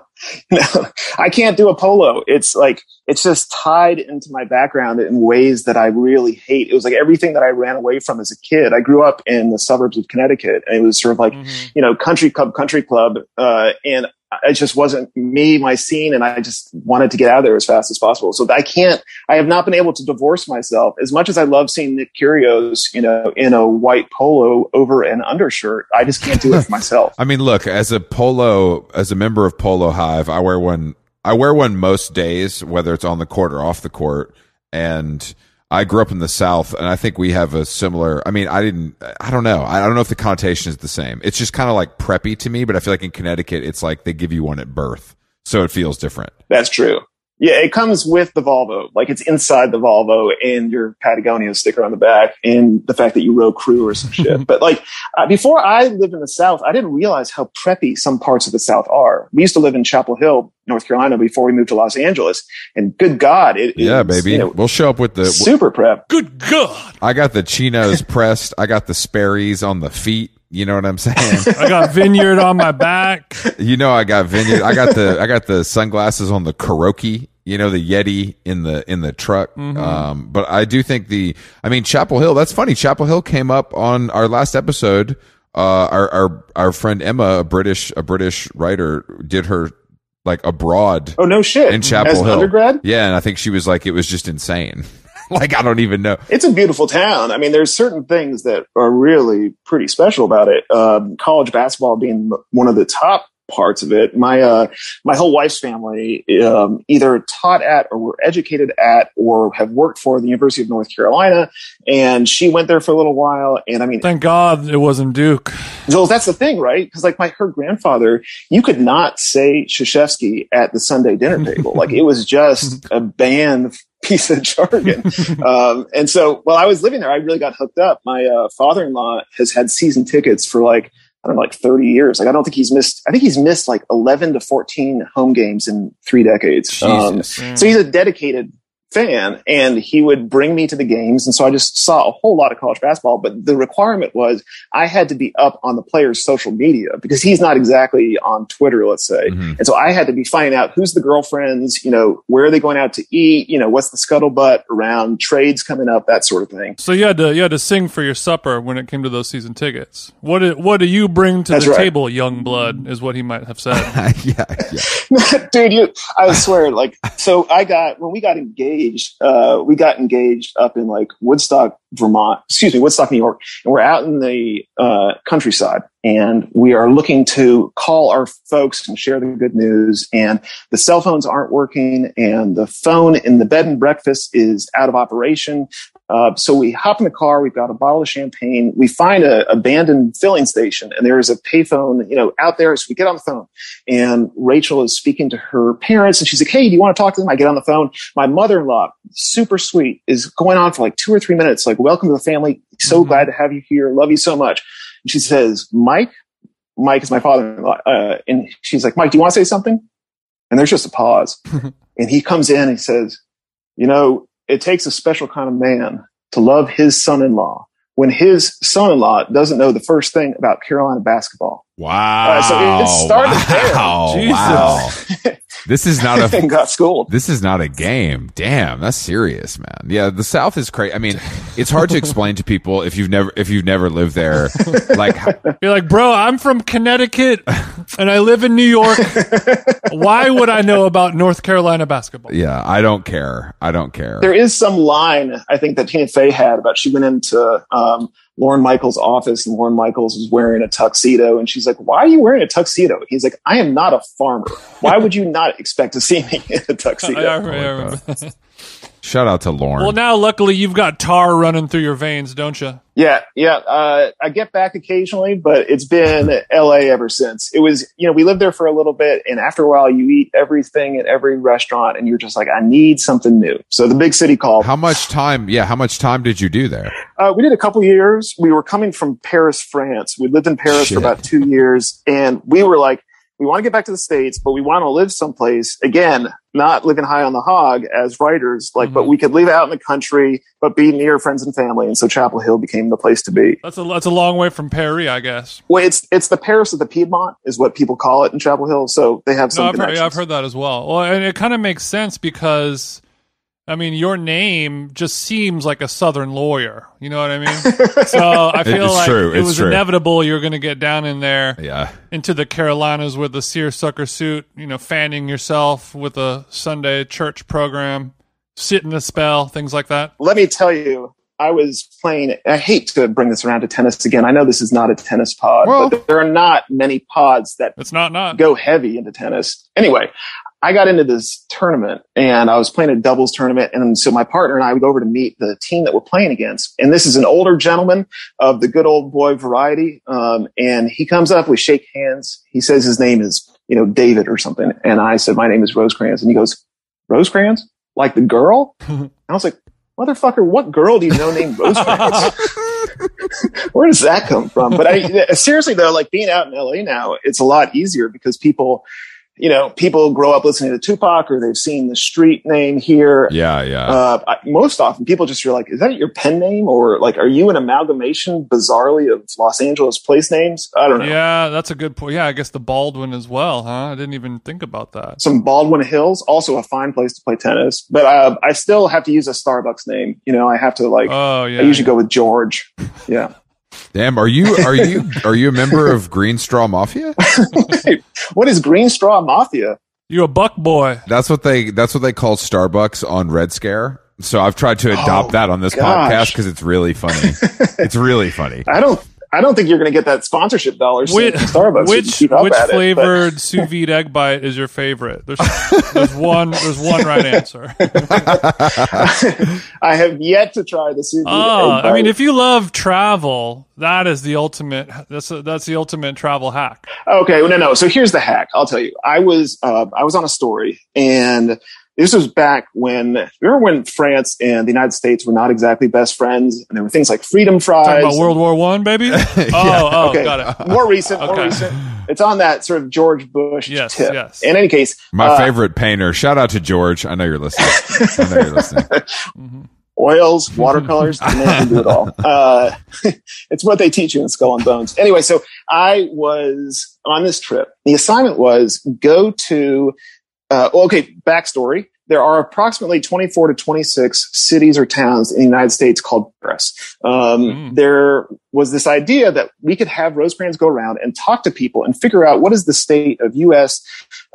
no, I can't do a polo. It's like it's just tied into my background in ways that I really hate. It was like everything that I ran away from as a kid. I grew up in the suburbs of Connecticut, and it was sort of like Mhm. you know country club, country club, uh, and it just wasn't me, my scene, and I just wanted to get out of there as fast as possible. So I can't. I have not been able to divorce myself as much as I love seeing Nick Kyrgios, you know, in a white polo over an undershirt. I just can't do it for myself. I mean, look, as a polo, as a member of Polo Hive, I wear one. I wear one most days, whether it's on the court or off the court. And I grew up in the South, and I think we have a similar. I mean, I didn't. I don't know. I don't know if the connotation is the same. It's just kind of like preppy to me, but I feel like in Connecticut, it's like they give you one at birth, so it feels different. That's true. Yeah, it comes with the Volvo. Like it's inside the Volvo and your Patagonia sticker on the back and the fact that you wrote crew or some shit. But like uh, before I lived in the South, I didn't realize how preppy some parts of the South are. We used to live in Chapel Hill, North Carolina before we moved to Los Angeles. And good God, it Yeah, baby. you know, we'll show up with the. super prep. Good God! I got the chinos pressed. I got the Sperry's on the feet. You know what I'm saying? I got Vineyard on my back. you know, I got vineyard. I got the I got the sunglasses on the Croakies. You know, the Yeti in the in the truck. Um, but I do think the. I mean, Chapel Hill. That's funny. Chapel Hill came up on our last episode. Uh, our our our friend Emma, a British a British writer, did her like abroad Oh no shit! in Chapel As Hill. undergrad, Yeah, and I think she was like, it was just insane. like I don't even know. it's a beautiful town. I mean, there's certain things that are really pretty special about it. Um, college basketball being one of the top parts of it. My uh, my whole wife's family um, either taught at or were educated at or have worked for the University of North Carolina, and she went there for a little while. And I mean, Thank God it wasn't Duke. so that's the thing, right? Because like my her grandfather, you could not say Krzyzewski at the Sunday dinner table. like it was just a banned piece of jargon. um, and so while I was living there, I really got hooked up. My uh, father-in-law has had season tickets for like I don't know, like 30 years. Like I don't think he's missed. I think he's missed like 11 to 14 home games in three decades. Um, so he's a dedicated fan and he would bring me to the games. And so I just saw a whole lot of college basketball, but the requirement was I had to be up on the player's social media because he's not exactly on Twitter, let's say. Mhm. And so I had to be finding out who's the girlfriends, you know, where are they going out to eat? You know, what's the scuttlebutt around trades coming up, that sort of thing. So you had to you had to sing for your supper when it came to those season tickets. What do, what do you bring to That's the right. table, young blood? Is what he might have said. yeah, yeah. Dude, you, I swear, like, so I got, when we got engaged, engaged. Uh, we got engaged up in like Woodstock, Vermont. Excuse me, Woodstock, New York, and we're out in the uh, countryside, and we are looking to call our folks and share the good news. And the cell phones aren't working, and the phone in the bed and breakfast is out of operation. Uh, so we hop in the car. We've got a bottle of champagne. We find an abandoned filling station, and there is a payphone, you know, out there. So we get on the phone, and Rachel is speaking to her parents, and she's like, "Hey, do you want to talk to them?" I get on the phone. My mother-in-law, super sweet, is going on for like two or three minutes, like, "Welcome to the family. So Mhm. glad to have you here. Love you so much." And she says, "Mike, Mike is my father-in-law," uh, and she's like, "Mike, do you want to say something?" And there's just a pause, and he comes in and he says, "You know." It takes a special kind of man to love his son-in-law when his son-in-law doesn't know the first thing about Carolina basketball. Wow. so it- it started there. wow. Jesus. Wow. This is not a and got schooled. This is not a game. Damn, that's serious, man. Yeah, the South is crazy. I mean, it's hard to explain to people if you've never if you've never lived there. Like, You're like, bro, I'm from Connecticut and I live in New York. Why would I know about North Carolina basketball? yeah, I don't care. I don't care. There is some line I think that Tina Fey had about she went into um, Lorne Michaels' office and Lorne Michaels was wearing a tuxedo and she's like, "Why are you wearing a tuxedo?" He's like, "I am not a farmer. Why would you not expect to see me in a tuxedo?" I, I I remember. Oh Shout out to Lorne. well, now luckily you've got tar running through your veins, don't you? Yeah, yeah. Uh, I get back occasionally, but it's been LA ever since. It was, you know, we lived there for a little bit, and after a while, you eat everything at every restaurant, and you're just like, I need something new. So the big city called. how much time? Yeah, how much time did you do there? Uh, we did a couple years. We were coming from Paris, France. We lived in Paris Shit. for about two years, and we were like, we want to get back to the states, but we want to live someplace again, not living high on the hog as writers. Like, but Mhm. we could live out in the country, but be near friends and family, and so Chapel Hill became the place to be. That's a that's a long way from Paris, I guess. Well, it's it's the Paris of the Piedmont is what people call it in Chapel Hill. So they have some No, I've heard, yeah, I've heard that as well. Well, and it kind of makes sense because, I mean, your name just seems like a Southern lawyer. You know what I mean? So I feel It's like true, it it's was true. inevitable you're going to get down in there Yeah, into the Carolinas with a seersucker suit, you know, fanning yourself with a Sunday church program, sitting a spell, things like that. Let me tell you, I was playing. I hate to bring this around to tennis again. I know this is not a tennis pod, Well- but there are not many pods that It's not not. go heavy into tennis. Anyway, I got into this tournament and I was playing a doubles tournament. And so my partner and I would go over to meet the team that we're playing against. And this is an older gentleman of the good old boy variety. Um, and he comes up, we shake hands. He says his name is, you know, David or something. And I said, my name is Rosecrans. And he goes, Rosecrans? Like the girl? I was like, motherfucker, what girl do you know named Rosecrans? Where does that come from? But I seriously though, like being out in LA now, it's a lot easier because people, you know, people grow up listening to Tupac or they've seen the street name here. yeah, yeah. Uh, I- most often people just are like, is that your pen name? Or like, are you an amalgamation bizarrely of Los Angeles place names? I don't know. Yeah, that's a good point. Yeah, I guess the Baldwin as well, huh? I didn't even think about that. Some Baldwin Hills, also a fine place to play tennis, but uh, I still have to use a Starbucks name. You know, I have to like, Oh yeah. I usually go with George. Yeah. Damn, are you are you are you a member of Green Straw Mafia? what is Green Straw Mafia? You a buck boy. That's what they that's what they call Starbucks on Red Scare. So I've tried to adopt Oh, that on this gosh. podcast because it's really funny. it's really funny. I don't. I don't think you're going to get that sponsorship dollars from Which, Starbucks. Which, which at it, flavored sous vide egg bite is your favorite? There's, there's one. There's one right answer. I have yet to try the sous vide Oh, I mean, if you love travel, that is the ultimate. That's a, that's the ultimate travel hack. okay, well, no, no. So here's the hack. I'll tell you. I was uh, I was on a story, and this was back when remember when France and the United States were not exactly best friends, and there were things like freedom fries. Talking about World War One, baby. Oh, oh, okay, got it. more recent, more recent. It's on that sort of George Bush Yes, tip. yes. In any case, My uh, favorite painter. Shout out to George. I know you're listening. I know you're listening. Mhm. oils, watercolors, the man can do it all. Uh, it's what they teach you in Skull and Bones. Anyway, so I was on this trip. The assignment was go to, uh, well, okay, backstory. there are approximately 24 to 26 cities or towns in the United States called Paris. Um, Mm. There was this idea that we could have Rosecrans go around and talk to people and figure out what is the state of U.S.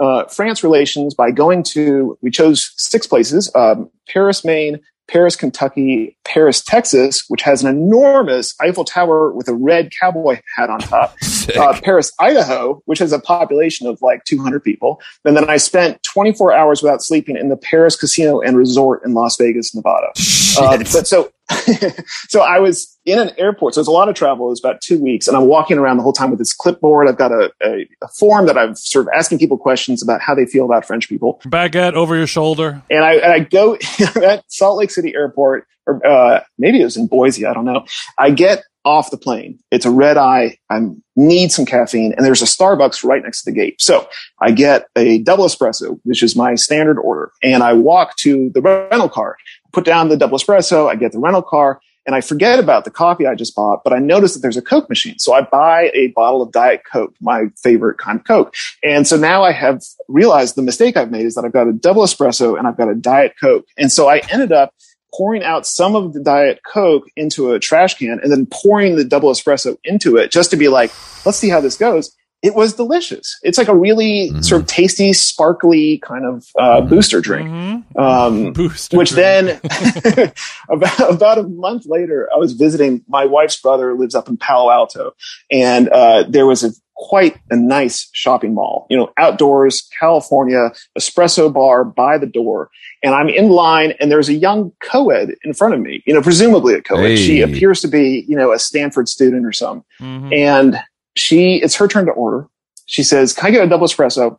Uh, France relations by going to, we chose six places, um, Paris, Maine, Paris, Kentucky, Paris, Texas, which has an enormous Eiffel Tower with a red cowboy hat on top. Uh, Paris, Idaho, which has a population of like 200 people. And then I spent 24 hours without sleeping in the Paris Casino and Resort in Las Vegas, Nevada. Uh, but so, so I was in an airport. So it's a lot of travel. It was about two weeks, and I'm walking around the whole time with this clipboard. I've got a, a, a form that I'm sort of asking people questions about how they feel about French people. Baguette over your shoulder. And I, and I go at Salt Lake City Airport, or uh, maybe it was in Boise. I don't know. I get off the plane. It's a red eye. I need some caffeine, and there's a Starbucks right next to the gate. So I get a double espresso, which is my standard order, and I walk to the rental car, put down the double espresso. I get the rental car. And I forget about the coffee I just bought, but I notice that there's a Coke machine. So I buy a bottle of Diet Coke, my favorite kind of Coke. And so now I have realized the mistake I've made is that I've got a double espresso and I've got a Diet Coke. And so I ended up pouring out some of the Diet Coke into a trash can and then pouring the double espresso into it just to be like, let's see how this goes. It was delicious. It's like a really Mhm. sort of tasty, sparkly kind of uh, Mhm. booster drink. Mhm. Um, Booster. which drink. then about, about a month later, I was visiting my wife's brother lives up in Palo Alto and, uh, there was a quite a nice shopping mall, you know, outdoors, California, espresso bar by the door. And I'm in line and there's a young co-ed in front of me, you know, presumably a co-ed. She appears to be, you know, a Stanford student or something. Mhm. And she, it's her turn to order. She says, can I get a double espresso?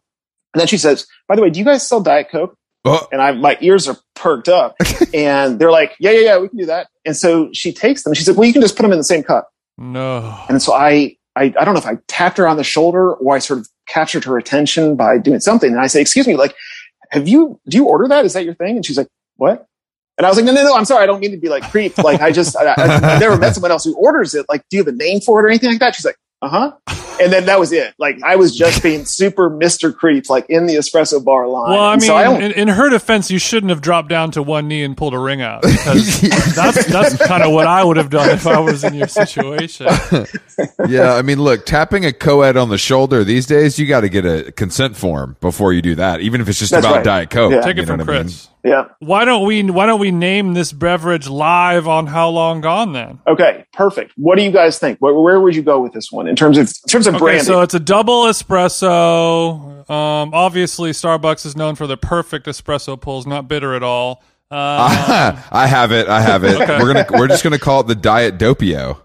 And then she says, by the way, do you guys sell Diet Coke? Oh, and I my ears are perked up, and they're like, yeah, yeah, yeah, we can do that. And so she takes them. She said, well, you can just put them in the same cup. No. And so I, I, I don't know if I tapped her on the shoulder or I sort of captured her attention by doing something. And I say, excuse me, like, have you, do you order that? Is that your thing? And she's like, what? And I was like, no, no, no, I'm sorry. I don't mean to be like creep. Like, I just, I, I, I've never met someone else who orders it. Like, do you have a name for it or anything like that? She's like, uh huh. And then that was it. Like, I was just being super Mr. Creep, like in the espresso bar line. Well, I mean, so I in, in her defense, you shouldn't have dropped down to one knee and pulled a ring out because that's that's kind of what I would have done if I was in your situation. yeah. I mean, look, tapping a co-ed on the shoulder these days, you got to get a consent form before you do that, even if it's just That's about right. Diet Coke. Yeah. Take it from what I mean? Chris. yeah. Why don't we Why don't we name this beverage live on How Long Gone then? Okay, perfect. What do you guys think? Where, where would you go with this one in terms of in terms of Okay, branding? so it's a double espresso. Um, obviously, Starbucks is known for their perfect espresso pulls, not bitter at all. Um, I have it. I have it. Okay. We're gonna we're just gonna call it the Diet Doppio.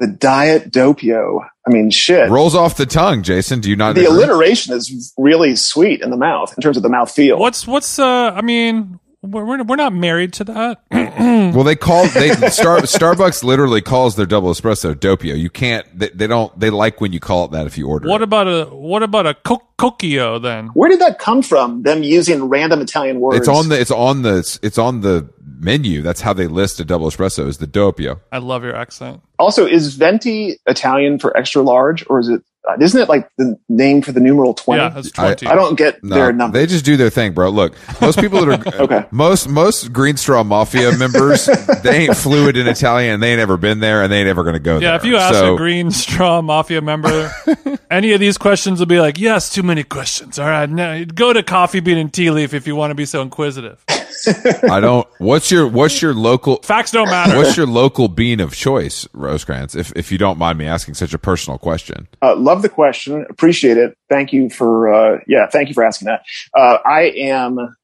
the Diet Doppio. I mean, shit. Rolls off the tongue, Jason. Do you not? the agree? alliteration is really sweet in the mouth in terms of the mouth feel. what's what's uh? I mean, we're we're we're not married to that. Well, they call they Star, Starbucks literally calls their double espresso Doppio. You can't. They, they don't. They like when you call it that if you order. what it. about a what about a co- cocchio then? Where did that come from? Them using random Italian words. It's on the. It's on the. It's on the menu. That's how they list a double espresso. Is the Doppio? I love your accent. also, is venti Italian for extra large, or is it? Isn't it like the name for the numeral twenty? Yeah, that's I- twenty. I don't get No, their number. they just do their thing, bro. Look, most people that are Okay. most most Green Straw Mafia members, they ain't fluid in Italian. and They ain't ever been there, and they ain't ever going to go there. yeah, if you ask So- a green straw mafia member, any of these questions will be like, "Yes, too many questions." All right, now go to Coffee Bean and Tea Leaf if you want to be so inquisitive. I don't. What's your What's your local Facts don't matter. What's your local bean of choice, Rosecrans? If if you don't mind me asking such a personal question. Uh, love the question. Appreciate it. Thank you for, uh, yeah, thank you for asking that. Uh, I am,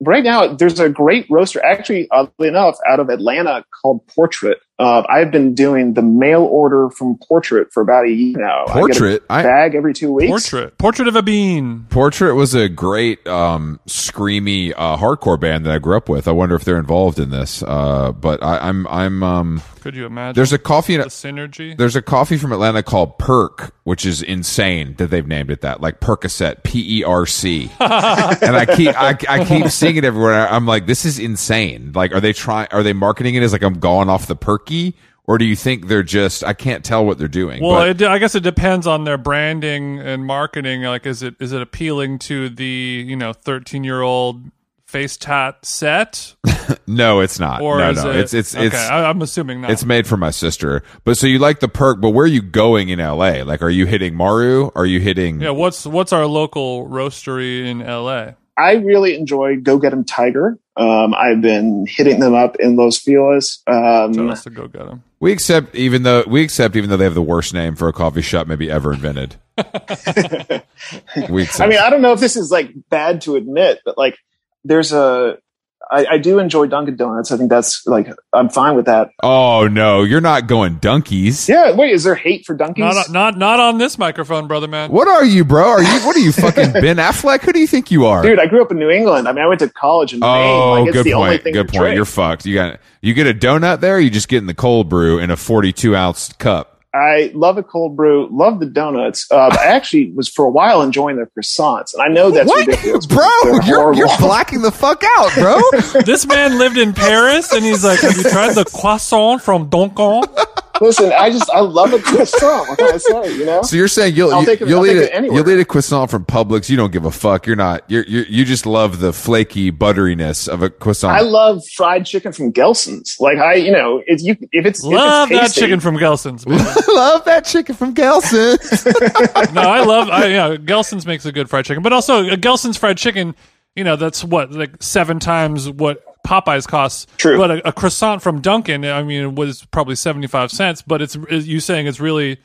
right now, there's a great roaster, actually, oddly enough, out of Atlanta called Portrait. Uh, I've been doing the mail order from Portrait for about a year now. Portrait? I I- get a bag every two weeks. Portrait, portrait of a bean. Portrait was a great um, screamy uh, hardcore band that I grew up with. I wonder if they're involved in this. Uh, but I, I'm I'm um, Could you imagine? there's a coffee the synergy. There's a coffee from Atlanta called Perc, which is insane that they've named it that, like Percocet, P E R C. And I keep I, I keep seeing it everywhere. I'm like, this is insane. Like, are they trying? Are they marketing it as like I'm going off the perky, or do you think they're just I can't tell what they're doing? Well, but- it, I guess it depends on their branding and marketing. Like, is it is it appealing to the you know thirteen year old face tat set, no, it's not. or no, is no, it? it's it's okay, it's I, I'm assuming not. it's made for my sister. But so you like the perk? But where are you going in L.A.? Like, are you hitting Maru? Are you hitting? yeah. What's what's our local roastery in L.A. I really enjoy Go Get 'em Tiger. Um, I've been hitting them up in Los Feliz. Um, Tell us to go get them. We accept even though we accept even though they have the worst name for a coffee shop maybe ever invented. we accept. I mean, I don't know if this is like bad to admit, but like there's a, I, I do enjoy Dunkin' Donuts. I think that's like, I'm fine with that. oh no, you're not going Dunkies. Yeah. Wait, is there hate for Dunkies? Not not not on this microphone, brother man. What are you, bro? Are you what are you fucking Ben Affleck? Who do you think you are? Dude, I grew up in New England. I mean, I went to college in Maine. Oh, Like, good the only point. thing Good point. drink. You're fucked. You got you get a donut there. You just get in the cold brew in a 42 ounce cup. I love a cold brew, love the donuts. Uh, I actually was for a while enjoying their croissants, and I know that's ridiculous, bro? because they're You're, you're blacking the fuck out, bro. this man lived in Paris, and he's like, "Have you tried the croissant from Dunkin'?" Listen, I just I love a croissant. What can I say? You know, so you're saying you'll I'll you, take it- you'll I'll eat take a, it you'll eat a croissant from Publix. You don't give a fuck. You're not. You're, you're you just love the flaky butteriness of a croissant. I love fried chicken from Gelson's. Like I, you know, if you if it's Love if it's that chicken from Gelson's. baby. love that chicken from Gelson. no, I love. I, yeah, Gelson's makes a good fried chicken, but also Gelson's fried chicken. You know, that's what like seven times what Popeyes costs. True. But a, a croissant from Dunkin', I mean, it was probably seventy five cents. But it's is you saying it's really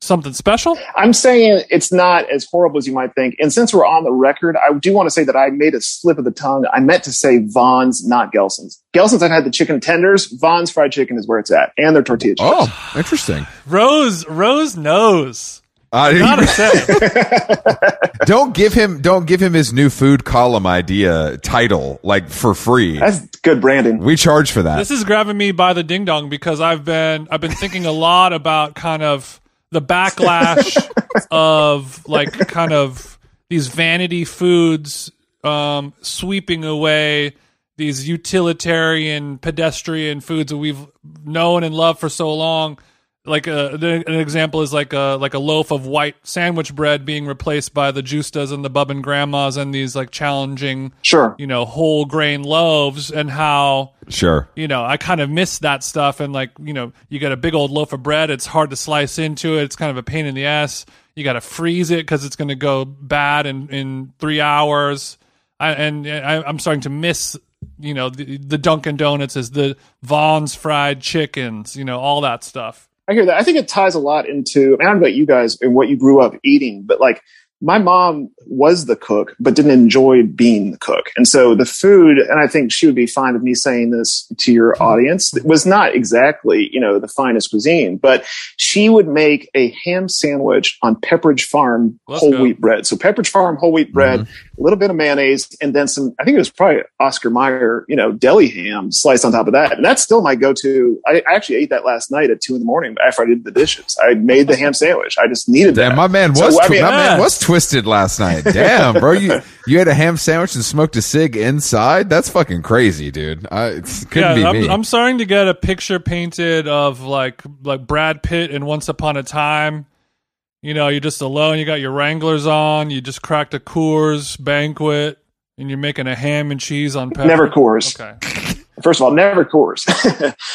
something special? I'm saying it's not as horrible as you might think. And since we're on the record, I do want to say that I made a slip of the tongue. I meant to say Vons, not Gelson's. Gelson's, I've had the chicken tenders. Vons fried chicken is where it's at, and their tortilla chips. oh, interesting. Rose, Rose knows. Uh, Gotta say, don't give him don't give him his new food column idea title like for free. That's good branding. We charge for that. this is grabbing me by the ding dong because I've been I've been thinking a lot about kind of the backlash of like kind of these vanity foods um, sweeping away these utilitarian pedestrian foods that we've known and loved for so long. Like uh, a, an example is like a like a loaf of white sandwich bread being replaced by the Gjustas and the Bub and Grandmas and these like challenging Sure. you know whole grain loaves and how sure. you know, I kind of miss that stuff. And like, you know, you got a big old loaf of bread. It's hard to slice into it. It's kind of a pain in the ass. You got to freeze it because it's going to go bad in, in three hours. I, and I, I'm starting to miss, you know, the, the Dunkin' Donuts is the Vons fried chickens, you know, all that stuff. I hear that. I think it ties a lot into, I don't know about you guys and what you grew up eating, but like my mom was the cook, but didn't enjoy being the cook. And so the food, and I think she would be fine with me saying this to your mm-hmm. audience, was not exactly, you know, the finest cuisine, but she would make a ham sandwich on Pepperidge Farm Let's whole go. wheat bread. So Pepperidge Farm whole wheat bread, mm-hmm. A little bit of mayonnaise, and then some, I think it was probably Oscar Mayer, you know, deli ham sliced on top of that. And that's still my go-to. I, I actually ate that last night at two in the morning after I did the dishes. I made the ham sandwich. I just needed Damn, that. my man So, was I mean, my man was twisted last night. Damn, bro, you you had a ham sandwich and smoked a cig inside. That's fucking crazy, dude. I, it couldn't be I'm, me. I'm starting to get a picture painted of like like Brad Pitt in Once Upon a Time. You know, you're just alone. You got your Wranglers on. You just cracked a Coors banquet, and you're making a ham and cheese on pepper. Never Coors. Okay. First of all, never Coors.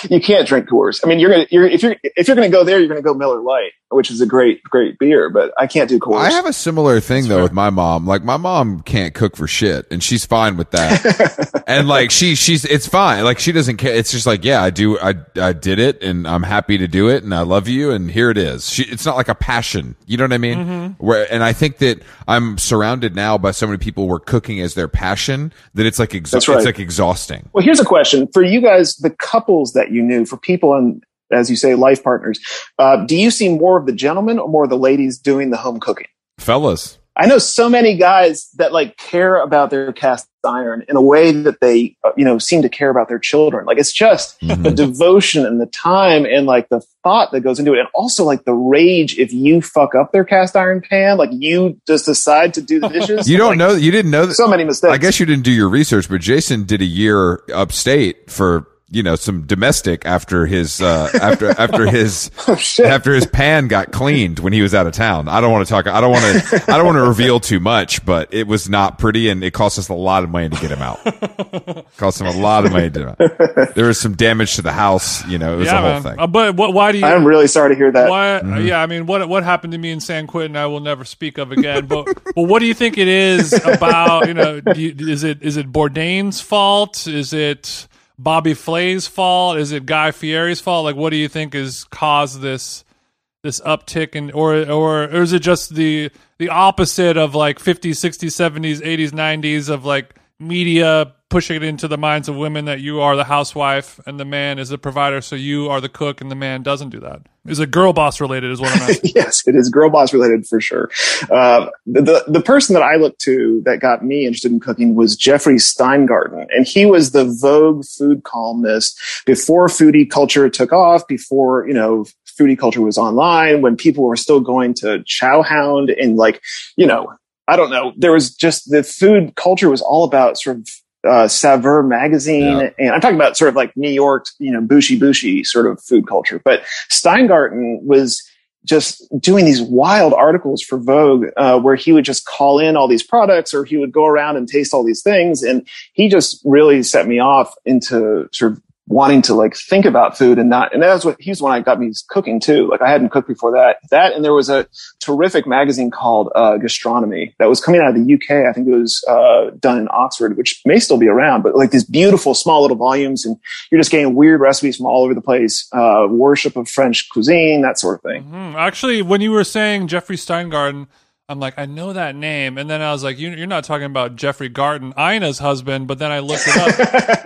you can't drink Coors. I mean, you're gonna, you're, if you're, if you're gonna go there, you're gonna go Miller Lite, which is a great, great beer, but I can't do Coors. I have a similar thing though fair. with my mom. Like my mom can't cook for shit, and she's fine with that. and like she, she's it's fine. Like she doesn't care. It's just like yeah, I do. I I did it, and I'm happy to do it, and I love you, and here it is. She, it's not like a passion. You know what I mean? Mm-hmm. Where and I think that I'm surrounded now by so many people where cooking is their passion that it's like exa- right. it's like exhausting. Well, here's a question for you guys, the couples that you knew, for people and as you say, life partners. Uh, do you see more of the gentlemen or more of the ladies doing the home cooking? Fellas, I know so many guys that like care about their cast iron in a way that they, uh, you know, seem to care about their children. Like it's just Mm-hmm. the devotion and the time and like the thought that goes into it. And also like the rage if you fuck up their cast iron pan, like you just decide to do the dishes. you don't Like, know. You didn't know that. so many mistakes. I guess you didn't do your research, but Jason did a year upstate for you know some domestic after his uh, after after his Oh, after his pan got cleaned when he was out of town. I don't want to talk. I don't want to. I don't want to reveal too much, but it was not pretty, and it cost us a lot of money to get him out. cost him a lot of money to get him out. There was some damage to the house. You know, it was yeah, a whole man. thing. Uh, but what, why do you? I'm really sorry to hear that. Why, Mm-hmm. Yeah, I mean, what what happened to me in San Quentin, I will never speak of again. But but what do you think it is about? You know, do you, is it is it Bourdain's fault? Is it Bobby Flay's fault? Is it Guy Fieri's fault? Like, what do you think has caused this this uptick and or or or is it just the the opposite of like 50s, 60s, 70s, 80s, 90s of like media pushing it into the minds of women that you are the housewife and the man is the provider, so you are the cook and the man doesn't do that? Is it girl boss related? Is asking. yes, it is girl boss related for sure. Uh, the, the the person that I looked to that got me interested in cooking was Jeffrey Steingarten, and he was the Vogue food columnist before foodie culture took off. Before you know foodie culture was online, when people were still going to Chowhound and like you know I don't know. There was just the food culture was all about sort of uh, Saveur magazine, Yeah. and I'm talking about sort of like New York, you know, bushy bushy sort of food culture. But Steingarten was just doing these wild articles for Vogue, uh, where he would just call in all these products, or he would go around and taste all these things, and he just really set me off into sort of wanting to like think about food and not and that's what he's when I got me cooking too. Like I hadn't cooked before that. That and there was a terrific magazine called uh, Gastronomy that was coming out of the UK. I think it was uh, done in Oxford, which may still be around, but like these beautiful small little volumes, and you're just getting weird recipes from all over the place. Uh, worship of French cuisine, that sort of thing. Hmm, Actually, when you were saying Jeffrey Steingarten, I'm like, I know that name, and then I was like, you, you're not talking about Jeffrey Garten, Ina's husband. But then I looked it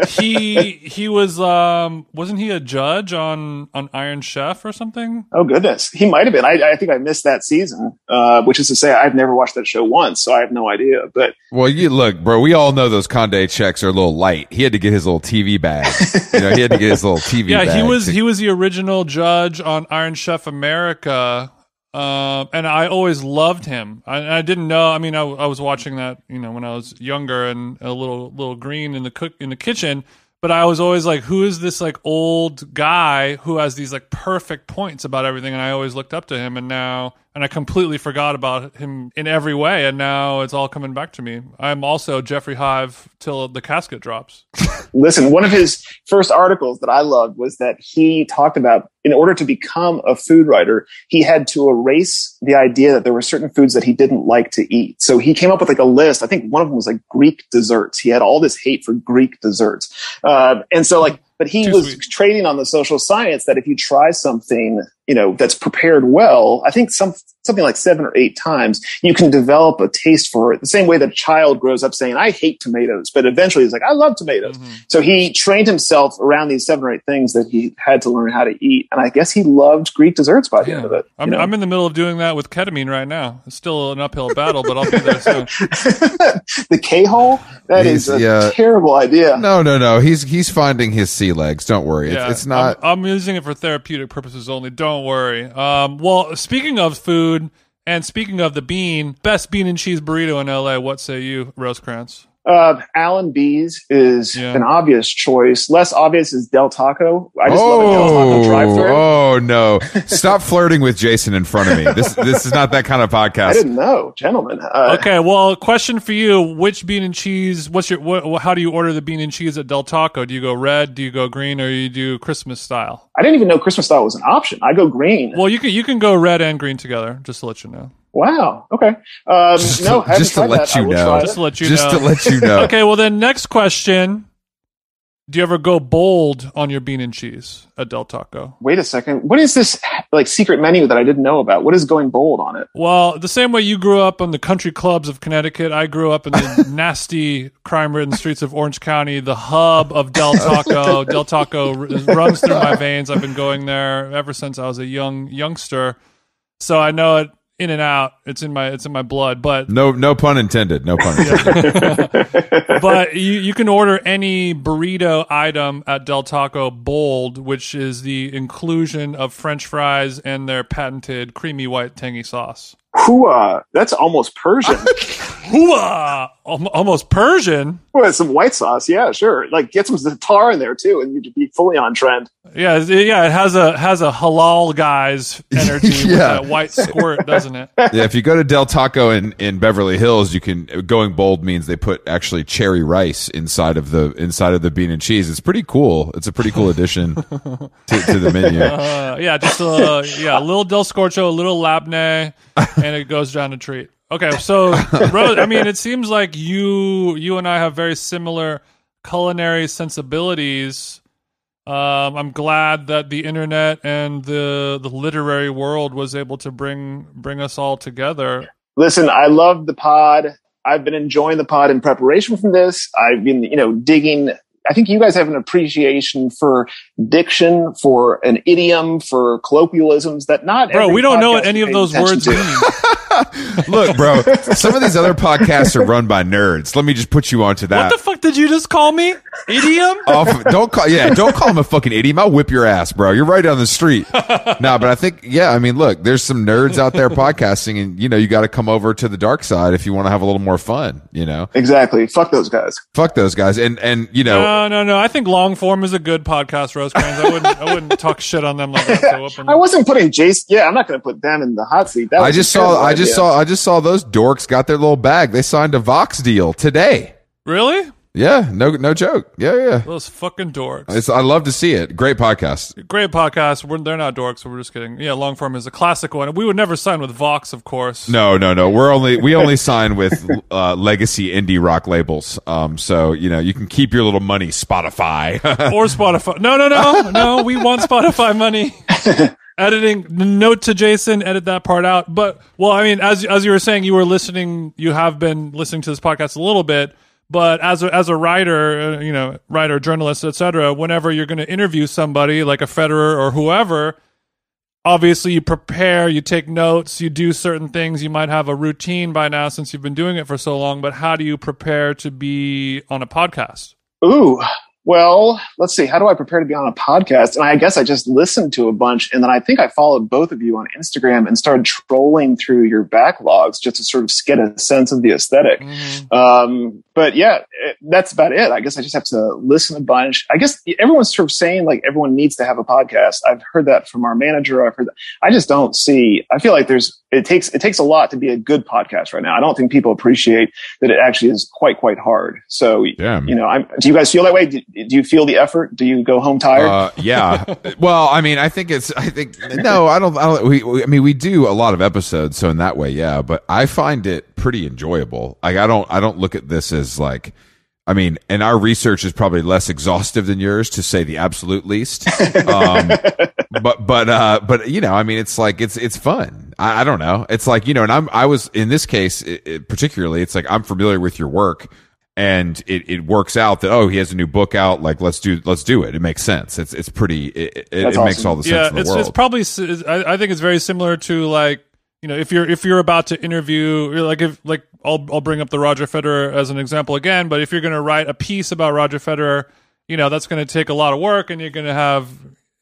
up. he he was um wasn't he a judge on on Iron Chef or something? Oh goodness, he might have been. I, I think I missed that season, uh, which is to say I've never watched that show once, so I have no idea. But Well, you look, bro. We all know those Conde checks are a little light. He had to get his little TV bag. you know, he had to get his little TV. Yeah, he was to- he was the original judge on Iron Chef America. Um, and I always loved him. I, I didn't know. I mean, I, I was watching that, you know, when I was younger and a little little green in the cook in the kitchen. But I was always like, who is this like old guy who has these like perfect points about everything? And I always looked up to him. And now, and I completely forgot about him in every way. And now it's all coming back to me. I'm also Jeffrey Hive till the casket drops. listen, one of his first articles that I loved was that he talked about in order to become a food writer, he had to erase the idea that there were certain foods that he didn't like to eat. So he came up with like a list. I think one of them was like Greek desserts. He had all this hate for Greek desserts. Uh, and so like, but he Too was sweet. trading on the social science that if you try something, you know, that's prepared well, I think some, something like seven or eight times, you can develop a taste for it. The same way that a child grows up saying, I hate tomatoes, but eventually he's like, I love tomatoes. Mm-hmm. So he trained himself around these seven or eight things that he had to learn how to eat. And I guess he loved Greek desserts by the end of it. I'm, know? I'm in the middle of doing that with ketamine right now. It's still an uphill battle, but I'll be there soon. the K hole? That is He's- a yeah. terrible idea. no, no, no. He's he's finding his sea legs. Don't worry. It's, Yeah, it's not. I'm, I'm using it for therapeutic purposes only. Don't worry. Um, well, speaking of food and speaking of the bean, best bean and cheese burrito in LA. What say you, Rosecrans? Uh, Al & Bea's is Yeah. an obvious choice. Less obvious is Del Taco. I just love a Del Taco drive oh, through. oh no! Stop flirting with Jason in front of me. This this is not that kind of podcast. I didn't know, gentlemen. Uh, Okay, well, question for you: Which bean and cheese? What's your? What, how do you order the bean and cheese at Del Taco? Do you go red? Do you go green? Or you do Christmas style? I didn't even know Christmas style was an option. I go green. Well, you can you can go red and green together. Just to let you know. Wow. Okay. Um, Just no, to- I just to let that. I you know. Just to let you Just know. to let you know. okay, well then next question. Do you ever go bold on your bean and cheese at Del Taco? Wait a second. What is this like secret menu that I didn't know about? What is going bold on it? Well, the same way you grew up on the country clubs of Connecticut, I grew up in the nasty crime-ridden streets of Orange County, the hub of Del Taco. Del Taco r- runs through my veins. I've been going there ever since I was a young youngster, so I know it in and out. It's in my it's in my blood. But No, no pun intended. No pun intended. but you, you can order any burrito item at Del Taco Bold, which is the inclusion of French fries and their patented creamy white tangy sauce. Hooah. That's almost Persian. hooah, Al- almost Persian. With some white sauce, yeah, sure. Like get some za'atar in there too, and you'd be fully on trend. Yeah, yeah, it has a has a halal guy's energy with Yeah. that white squirt, doesn't it? yeah, if you go to Del Taco in, in Beverly Hills, you can going bold means they put actually cherry rice inside of the inside of the bean and cheese. It's pretty cool. It's a pretty cool addition to, to the menu. Uh, yeah, just a yeah, a little Del Scorcho, a little Labne, and it goes down a treat. Okay, so Rose, I mean, it seems like you you and I have very similar culinary sensibilities. Um, I'm glad that the internet and the the literary world was able to bring bring us all together. Listen, I love the pod. I've been enjoying the pod in preparation from this. I've been, you know, digging. I think you guys have an appreciation for diction, for an idiom, for colloquialisms that not. Bro, every we don't know what any of those words to. mean. Look, bro, some of these other podcasts are run by nerds. Let me just put you onto that. What the fuck did you just call me? Idiom? Off, don't call, yeah, don't call him a fucking idiot. I'll whip your ass, bro. You're right down the street. no, but I think, yeah, I mean, look, there's some nerds out there podcasting, and you know, you got to come over to the dark side if you want to have a little more fun. You know, Exactly. Fuck those guys. fuck those guys, and and you know, No, no, no. I think long form is a good podcast, Rosecrans. I wouldn't, I wouldn't talk shit on them like that. So openly. I wasn't putting Jason. Yeah, I'm not going to put them in the hot seat. That I just saw, I just saw, I just saw those dorks got their little bag. They signed a Vox deal today. really Yeah, no, no joke. Yeah, yeah. those fucking dorks. It's, I love to see it. Great podcast. Great podcast. We're, they're not dorks, so we're just kidding. Yeah, long form is a classic one. We would never sign with Vox, of course. No, no, no. We're only we only sign with uh, legacy indie rock labels. Um, so you know you can keep your little money, Spotify. or Spotify. No, no, no, no. We want Spotify money. Editing note to Jason, edit that part out. But well, I mean, as as you were saying, you were listening. You have been listening to this podcast a little bit. But as a, as a writer, uh, you know, writer, journalist, etc., whenever you're going to interview somebody like a Federer or whoever, obviously you prepare, you take notes, you do certain things. You might have a routine by now since you've been doing it for so long. But how do you prepare to be on a podcast? Ooh, well, let's see. How do I prepare to be on a podcast? And I guess I just listened to a bunch, and then I think I followed both of you on Instagram and started trolling through your backlogs just to sort of get a sense of the esthetic Mm-hmm. Um, but yeah, it, that's about it. I guess I just have to listen a bunch. I guess everyone's sort of saying like everyone needs to have a podcast. I've heard that from our manager. I've heard that. I just don't see, I feel like there's, it takes, it takes a lot to be a good podcast right now. I don't think people appreciate that it actually is quite, quite hard. So, Damn. you know, I'm, do you guys feel that way? Do, do you feel the effort? Do you go home tired? Uh, yeah. Well, I mean, I think it's. I think no, I don't. I don't. We, we. I mean, we do a lot of episodes, so in that way, yeah. But I find it pretty enjoyable. Like, I don't. I don't look at this as like. I mean, and our research is probably less exhaustive than yours, to say the absolute least. Um, but but uh, but you know, I mean, it's like it's it's fun. I, I don't know. It's like you know, and I'm I was in this case it, it, particularly. It's like I'm familiar with your work and it, it works out that oh he has a new book out like let's do let's do it it makes sense it's it's pretty it, it, it That's makes all the sense yeah, in the it's world it's probably I think it's very similar to like you know if you're if you're about to interview like if like I'll I'll bring up the Roger Federer as an example again, but if you're going to write a piece about Roger Federer, you know that's going to take a lot of work, and you're going to have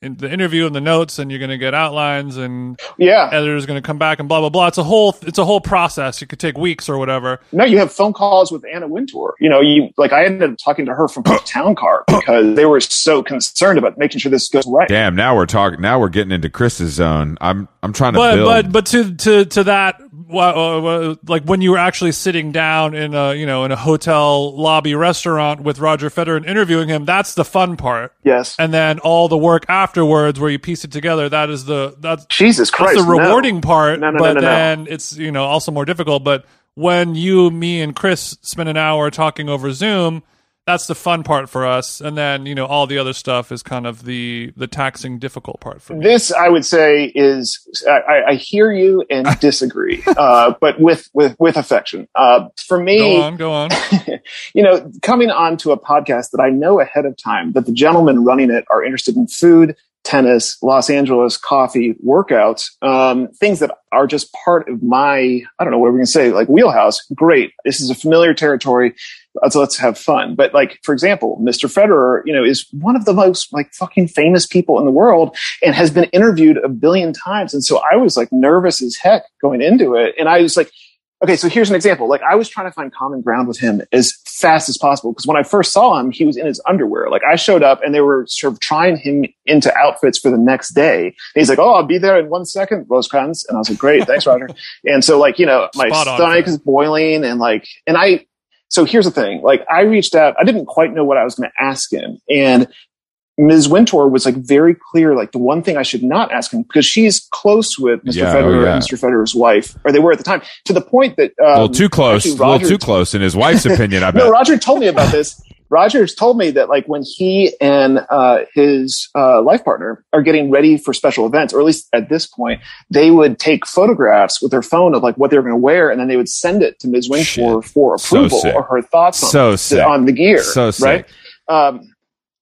in the interview and the notes, and you're going to get outlines, and yeah. editor's going to come back and blah blah blah. It's a whole it's a whole process. It could take weeks or whatever. No, you have phone calls with Anna Wintour. You know, you like I ended up talking to her from her town car because they were so concerned about making sure this goes right. damn now we're talking now we're getting into chris's zone i'm i'm trying to but build but but to to to that wa- Uh, like when you were actually sitting down in a you know in a hotel lobby restaurant with Roger Federer and interviewing him that's the fun part Yes. and then all the work afterwards where you piece it together that is the that's Jesus Christ. that's the no. rewarding part No, no, no, but no, no. then it's you know also more difficult but when you me and Chris spend an hour talking over Zoom that's the fun part for us and then you know all the other stuff is kind of the the taxing difficult part for me This, I would say, is I, I hear you and disagree, uh, but with with with affection. Uh, for go me, on go on you know, coming on to a podcast that I know ahead of time that the gentlemen running it are interested in food, tennis, Los Angeles coffee, workouts, um, things that are just part of my, I don't know what we're going to say, like wheelhouse. Great. This is a familiar territory. So let's have fun. But like, for example, Mr. Federer, you know, is one of the most like fucking famous people in the world and has been interviewed a billion times. And so I was like nervous as heck going into it. And I was like, okay, so here's an example. Like I was trying to find common ground with him as fast as possible because when I first saw him, he was in his underwear. Like I showed up and they were sort of trying him into outfits for the next day. And he's like, "Oh, I'll be there in one second, Rosecrans." And I was like, "Great, thanks, Roger." and so like you know, my Spot stomach Fred. is boiling and like, and I. So here's the thing. Like I reached out. I didn't quite know what I was going to ask him, and Ms. Wintour was like very clear, like the one thing I should not ask him because she's close with Mr. Yeah, oh, Federer yeah. and Mr. Federer's wife, or they were at the time, to the point that um, a little too close. A little too close in his wife's opinion. I bet. no, Roger told me about this. Roger's told me that like when he and uh, his uh, life partner are getting ready for special events, or at least at this point, they would take photographs with their phone of like what they were going to wear, and then they would send it to Ms. Wintour So approval sick. or her thoughts on, so on the gear. So sick. right? Um,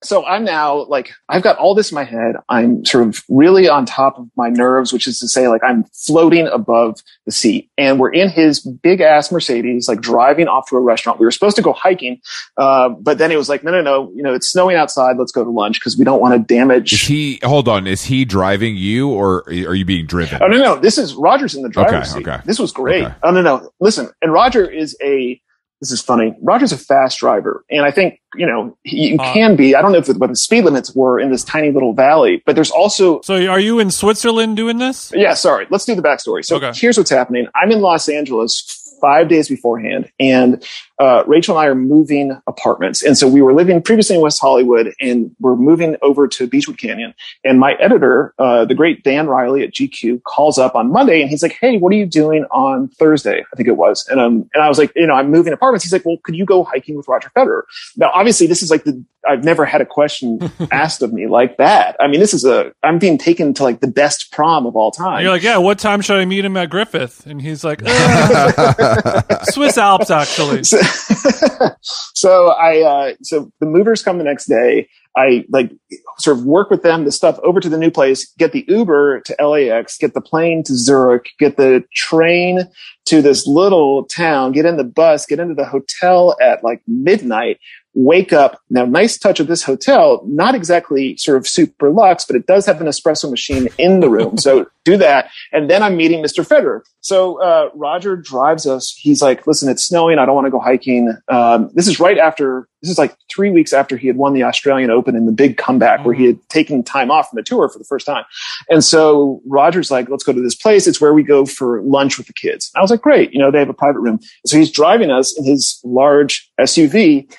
so I'm now like I've got all this in my head. I'm sort of really on top of my nerves, which is to say, like I'm floating above the seat. And we're in his big ass Mercedes, like driving off to a restaurant. We were supposed to go hiking, uh, but then it was like, no, no, no. You know, it's snowing outside. Let's go to lunch because we don't want to Is damage. he? Hold on. Is he driving you, or are you being driven? Oh no, no. This is Roger's in the driver's Okay, seat. okay. This was great. Okay. Oh no, no. Listen, and Roger is a. This is funny. Roger's a fast driver, and I think you know he, you Uh. can be. I don't know if what the speed limits were in this tiny little valley, but there's also. So are you in Switzerland doing this? Yeah, sorry. Let's do the backstory. So Okay. here's what's happening. I'm in Los Angeles five days beforehand, and uh, Rachel and I are moving apartments. And so we were living previously in West Hollywood, and we're moving over to Beachwood Canyon. And my editor, uh, the great Dan Riley at GQ, calls up on Monday, and he's like, "Hey, what are you doing on Thursday?" I think it was. And um, and I was like, "You know, I'm moving apartments." He's like, "Well, could you go hiking with Roger Federer?" Now, obviously, this is like the I've never had a question asked of me like that. I mean, this is a I'm being taken to like the best prom of all time. And you're like, yeah. What time should I meet him at Griffith? And he's like, "Uh, Swiss Alps, actually. so, so I uh, so the movers come the next day. I like sort of work with them the stuff over to the new place, get the Uber to LAX, get the plane to Zurich, get the train to this little town, get in the bus, get into the hotel at like midnight, wake up. Now, nice touch of this hotel, not exactly sort of super luxe, but it does have an espresso machine in the room. so do that. And then I'm meeting Mr. Federer. So uh, Roger drives us. He's like, listen, it's snowing. I don't want to go hiking. Um, this is right after, this is like three weeks after he had won the Australian Open in the big comeback where he had taken time off from the tour for the first time. And so Roger's like, let's go to this place. It's where we go for lunch with the kids. I was like, great. You know, they have a private room. So he's driving us in his large SUV.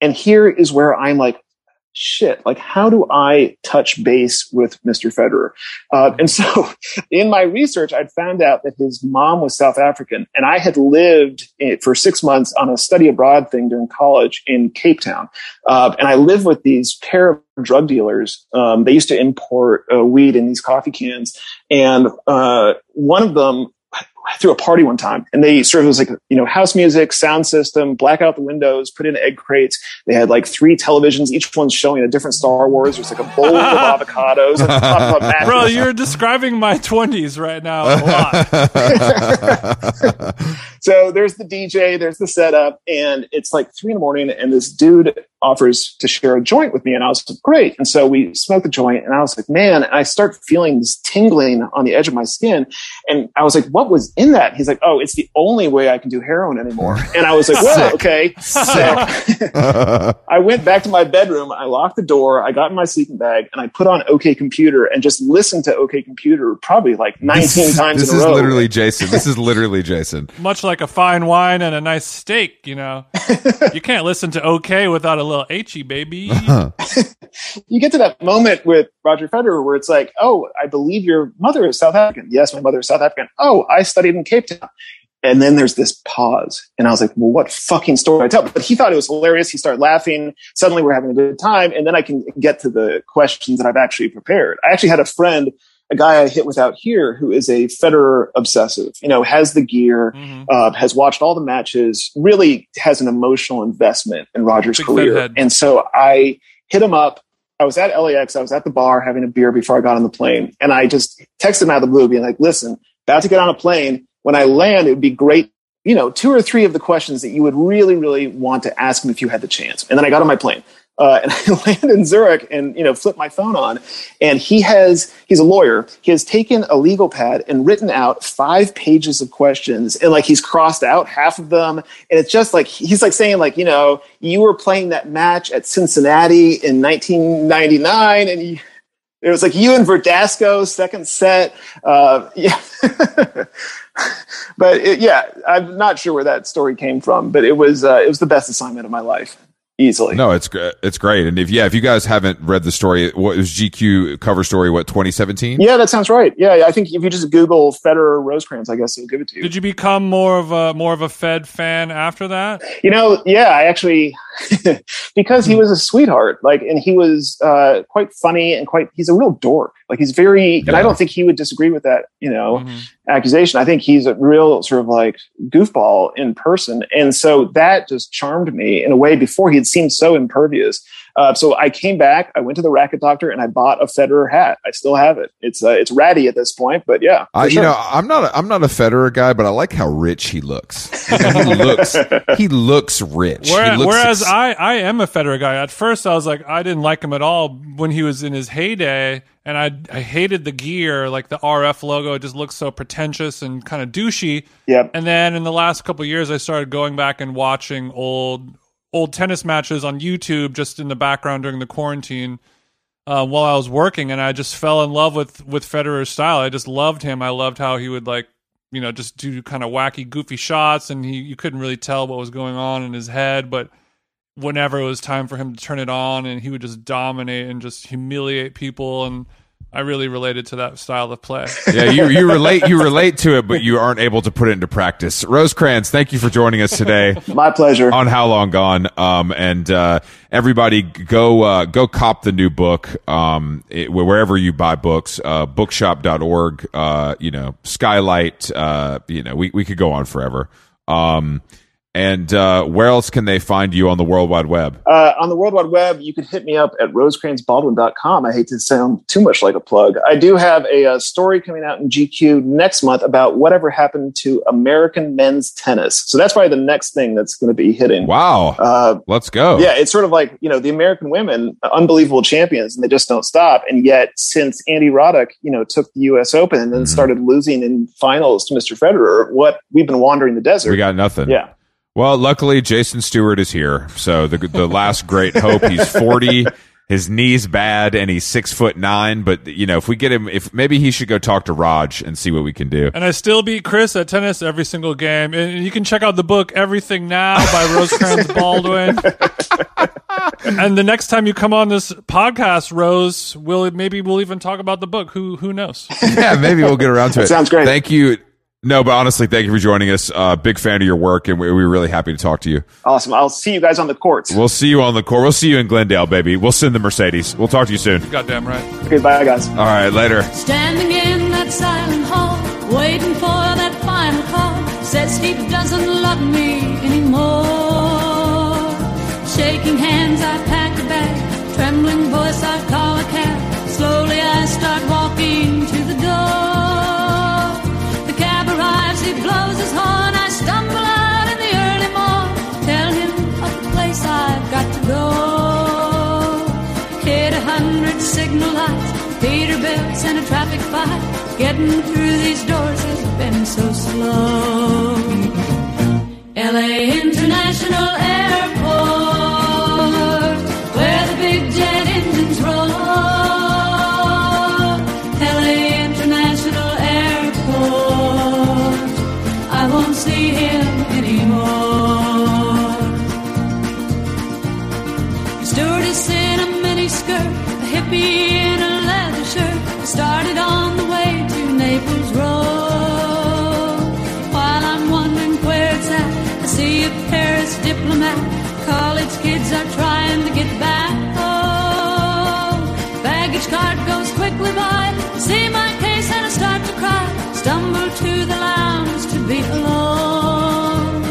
And here is where I'm like, shit, like how do I touch base with Mr. Federer? Uh, and so in my research, I'd found out that his mom was South African and I had lived for six months on a study abroad thing during college in Cape Town. Uh, and I lived with these pair of drug dealers. Um, they used to import uh, weed in these coffee cans. And uh, one of them threw a party one time and they served of was like, you know, house music, sound system, black out the windows, put in egg crates. They had like three televisions, each one's showing a different Star Wars. There's like a bowl of avocados and top of a. Bro, you're describing my 20s right now a lot. so there's the DJ, there's the setup, and it's like three in the morning, and this dude offers to share a joint with me, and I was like, great. And so we smoked the joint, and I was like, man, and I start feeling this tingling on the edge of my skin, and I was like, what was in that? He's like, oh, it's the only way I can do heroin anymore. And I was like, well, okay. So I went back to my bedroom, I locked the door, I got in my sleeping bag, and I put on OK Computer and just listened to OK Computer probably like 19 this, times this in a is row. literally Jason. This is literally Jason. Much like a fine wine and a nice steak, you know. you can't listen to OK without a little H-E, baby. Uh-huh. you get to that moment with Roger Federer where it's like, oh, I believe your mother is South African. Yes, my mother is South African. Oh, I studied in Cape Town. And then there's this pause. And I was like, well, what fucking story I tell? But he thought it was hilarious. He started laughing. Suddenly we're having a good time. And then I can get to the questions that I've actually prepared. I actually had a friend, a guy I hit without here who is a Federer obsessive, you know, has the gear, Mhm. uh, has watched all the matches, really has an emotional investment in Roger's Big career. And so I hit him up. I was at LAX. I was at the bar having a beer before I got on the plane. And I just texted him out of the blue being like, listen, about to get on a plane. When I land, it would be great. You know, two or three of the questions that you would really, really want to ask him if you had the chance. And then I got on my plane. Uh, and I land in Zurich and, you know, flip my phone on. And he has, he's a lawyer. He has taken a legal pad and written out five pages of questions. And like he's crossed out half of them. And it's just like, he's like saying, like, you know, you were playing that match at Cincinnati in 1999 and it was like you and Verdasco second set. Uh, yeah. but it, yeah, I'm not sure where that story came from, but it was, uh, it was the best assignment of my life easily. No, it's great. It's great. And if yeah, if you guys haven't read the story, what was GQ cover story? What 2017? Yeah, that sounds right. Yeah, I think if you just Google Federer Rosecrans, I guess it'll give it to you. Did you become more of a more of a Fed fan after that? You know, yeah, I actually because he was a sweetheart, like, and he was uh, quite funny and quite. He's a real dork. Like he's very, yeah. and I don't think he would disagree with that. You know, mm-hmm. accusation. I think he's a real sort of like goofball in person, and so that just charmed me in a way. Before he had seemed so impervious. Uh, so I came back. I went to the racket doctor and I bought a Federer hat. I still have it. It's uh, it's ratty at this point, but yeah. Uh, sure. You know, I'm not a, I'm not a Federer guy, but I like how rich he looks. he looks he looks rich. Whereas, looks whereas ex- I I am a Federer guy. At first, I was like I didn't like him at all when he was in his heyday and I I hated the gear, like the RF logo. It just looks so pretentious and kind of douchey. Yep. And then in the last couple years, I started going back and watching old old tennis matches on YouTube just in the background during the quarantine uh, while I was working, and I just fell in love with with Federer's style. I just loved him. I loved how he would like you know just do kind of wacky, goofy shots, and he you couldn't really tell what was going on in his head, but whenever it was time for him to turn it on, and he would just dominate and just humiliate people and I really related to that style of play. Yeah, you, you relate you relate to it, but you aren't able to put it into practice. Rosecrans, thank you for joining us today. My pleasure. On How Long Gone, um, and uh, everybody go uh, go cop the new book um, it, wherever you buy books. Uh, bookshop.org. Uh, you know, Skylight. Uh, you know, we we could go on forever. Um, and uh, where else can they find you on the World Wide Web? Uh, on the World Wide Web, you can hit me up at rosecransbaldwin.com. I hate to sound too much like a plug. I do have a, a, story coming out in GQ next month about whatever happened to American men's tennis. So that's probably the next thing that's going to be hitting. Wow. Uh, Let's go. Yeah, it's sort of like, you know, the American women, unbelievable champions, and they just don't stop. And yet, since Andy Roddick, you know, took the U.S. Open and then mm-hmm. started losing in finals to Mr. Federer, what we've been wandering the desert. We got nothing. Yeah. Well, luckily Jason Stewart is here. So the the last great hope. He's forty. His knee's bad, and he's six foot nine. But you know, if we get him, if maybe he should go talk to Raj and see what we can do. And I still beat Chris at tennis every single game. And you can check out the book "Everything Now" by Rosecrans Baldwin. and the next time you come on this podcast, Rose, we'll maybe we'll even talk about the book. Who who knows? Yeah, maybe we'll get around to it. Sounds great. Thank you. No, but honestly, thank you for joining us. Uh, big fan of your work, and we, we're really happy to talk to you. Awesome. I'll see you guys on the courts. We'll see you on the court. We'll see you in Glendale, baby. We'll send the Mercedes. We'll talk to you soon. Goddamn right. Okay, bye, guys. All right, later. Standing in that silent hall, waiting for that final call, says he doesn't love me signal lights, Peterbilt's and a traffic fight. Getting through these doors has been so slow. LA International Airport, diplomat. College kids are trying to get back home. Baggage cart goes quickly by, see my case and I start to cry. Stumble to the lounge to be alone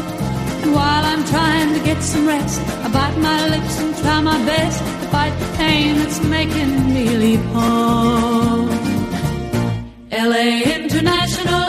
And while I'm trying to get some rest. I bite my lips and try my best to fight the pain that's making me leave home. LA International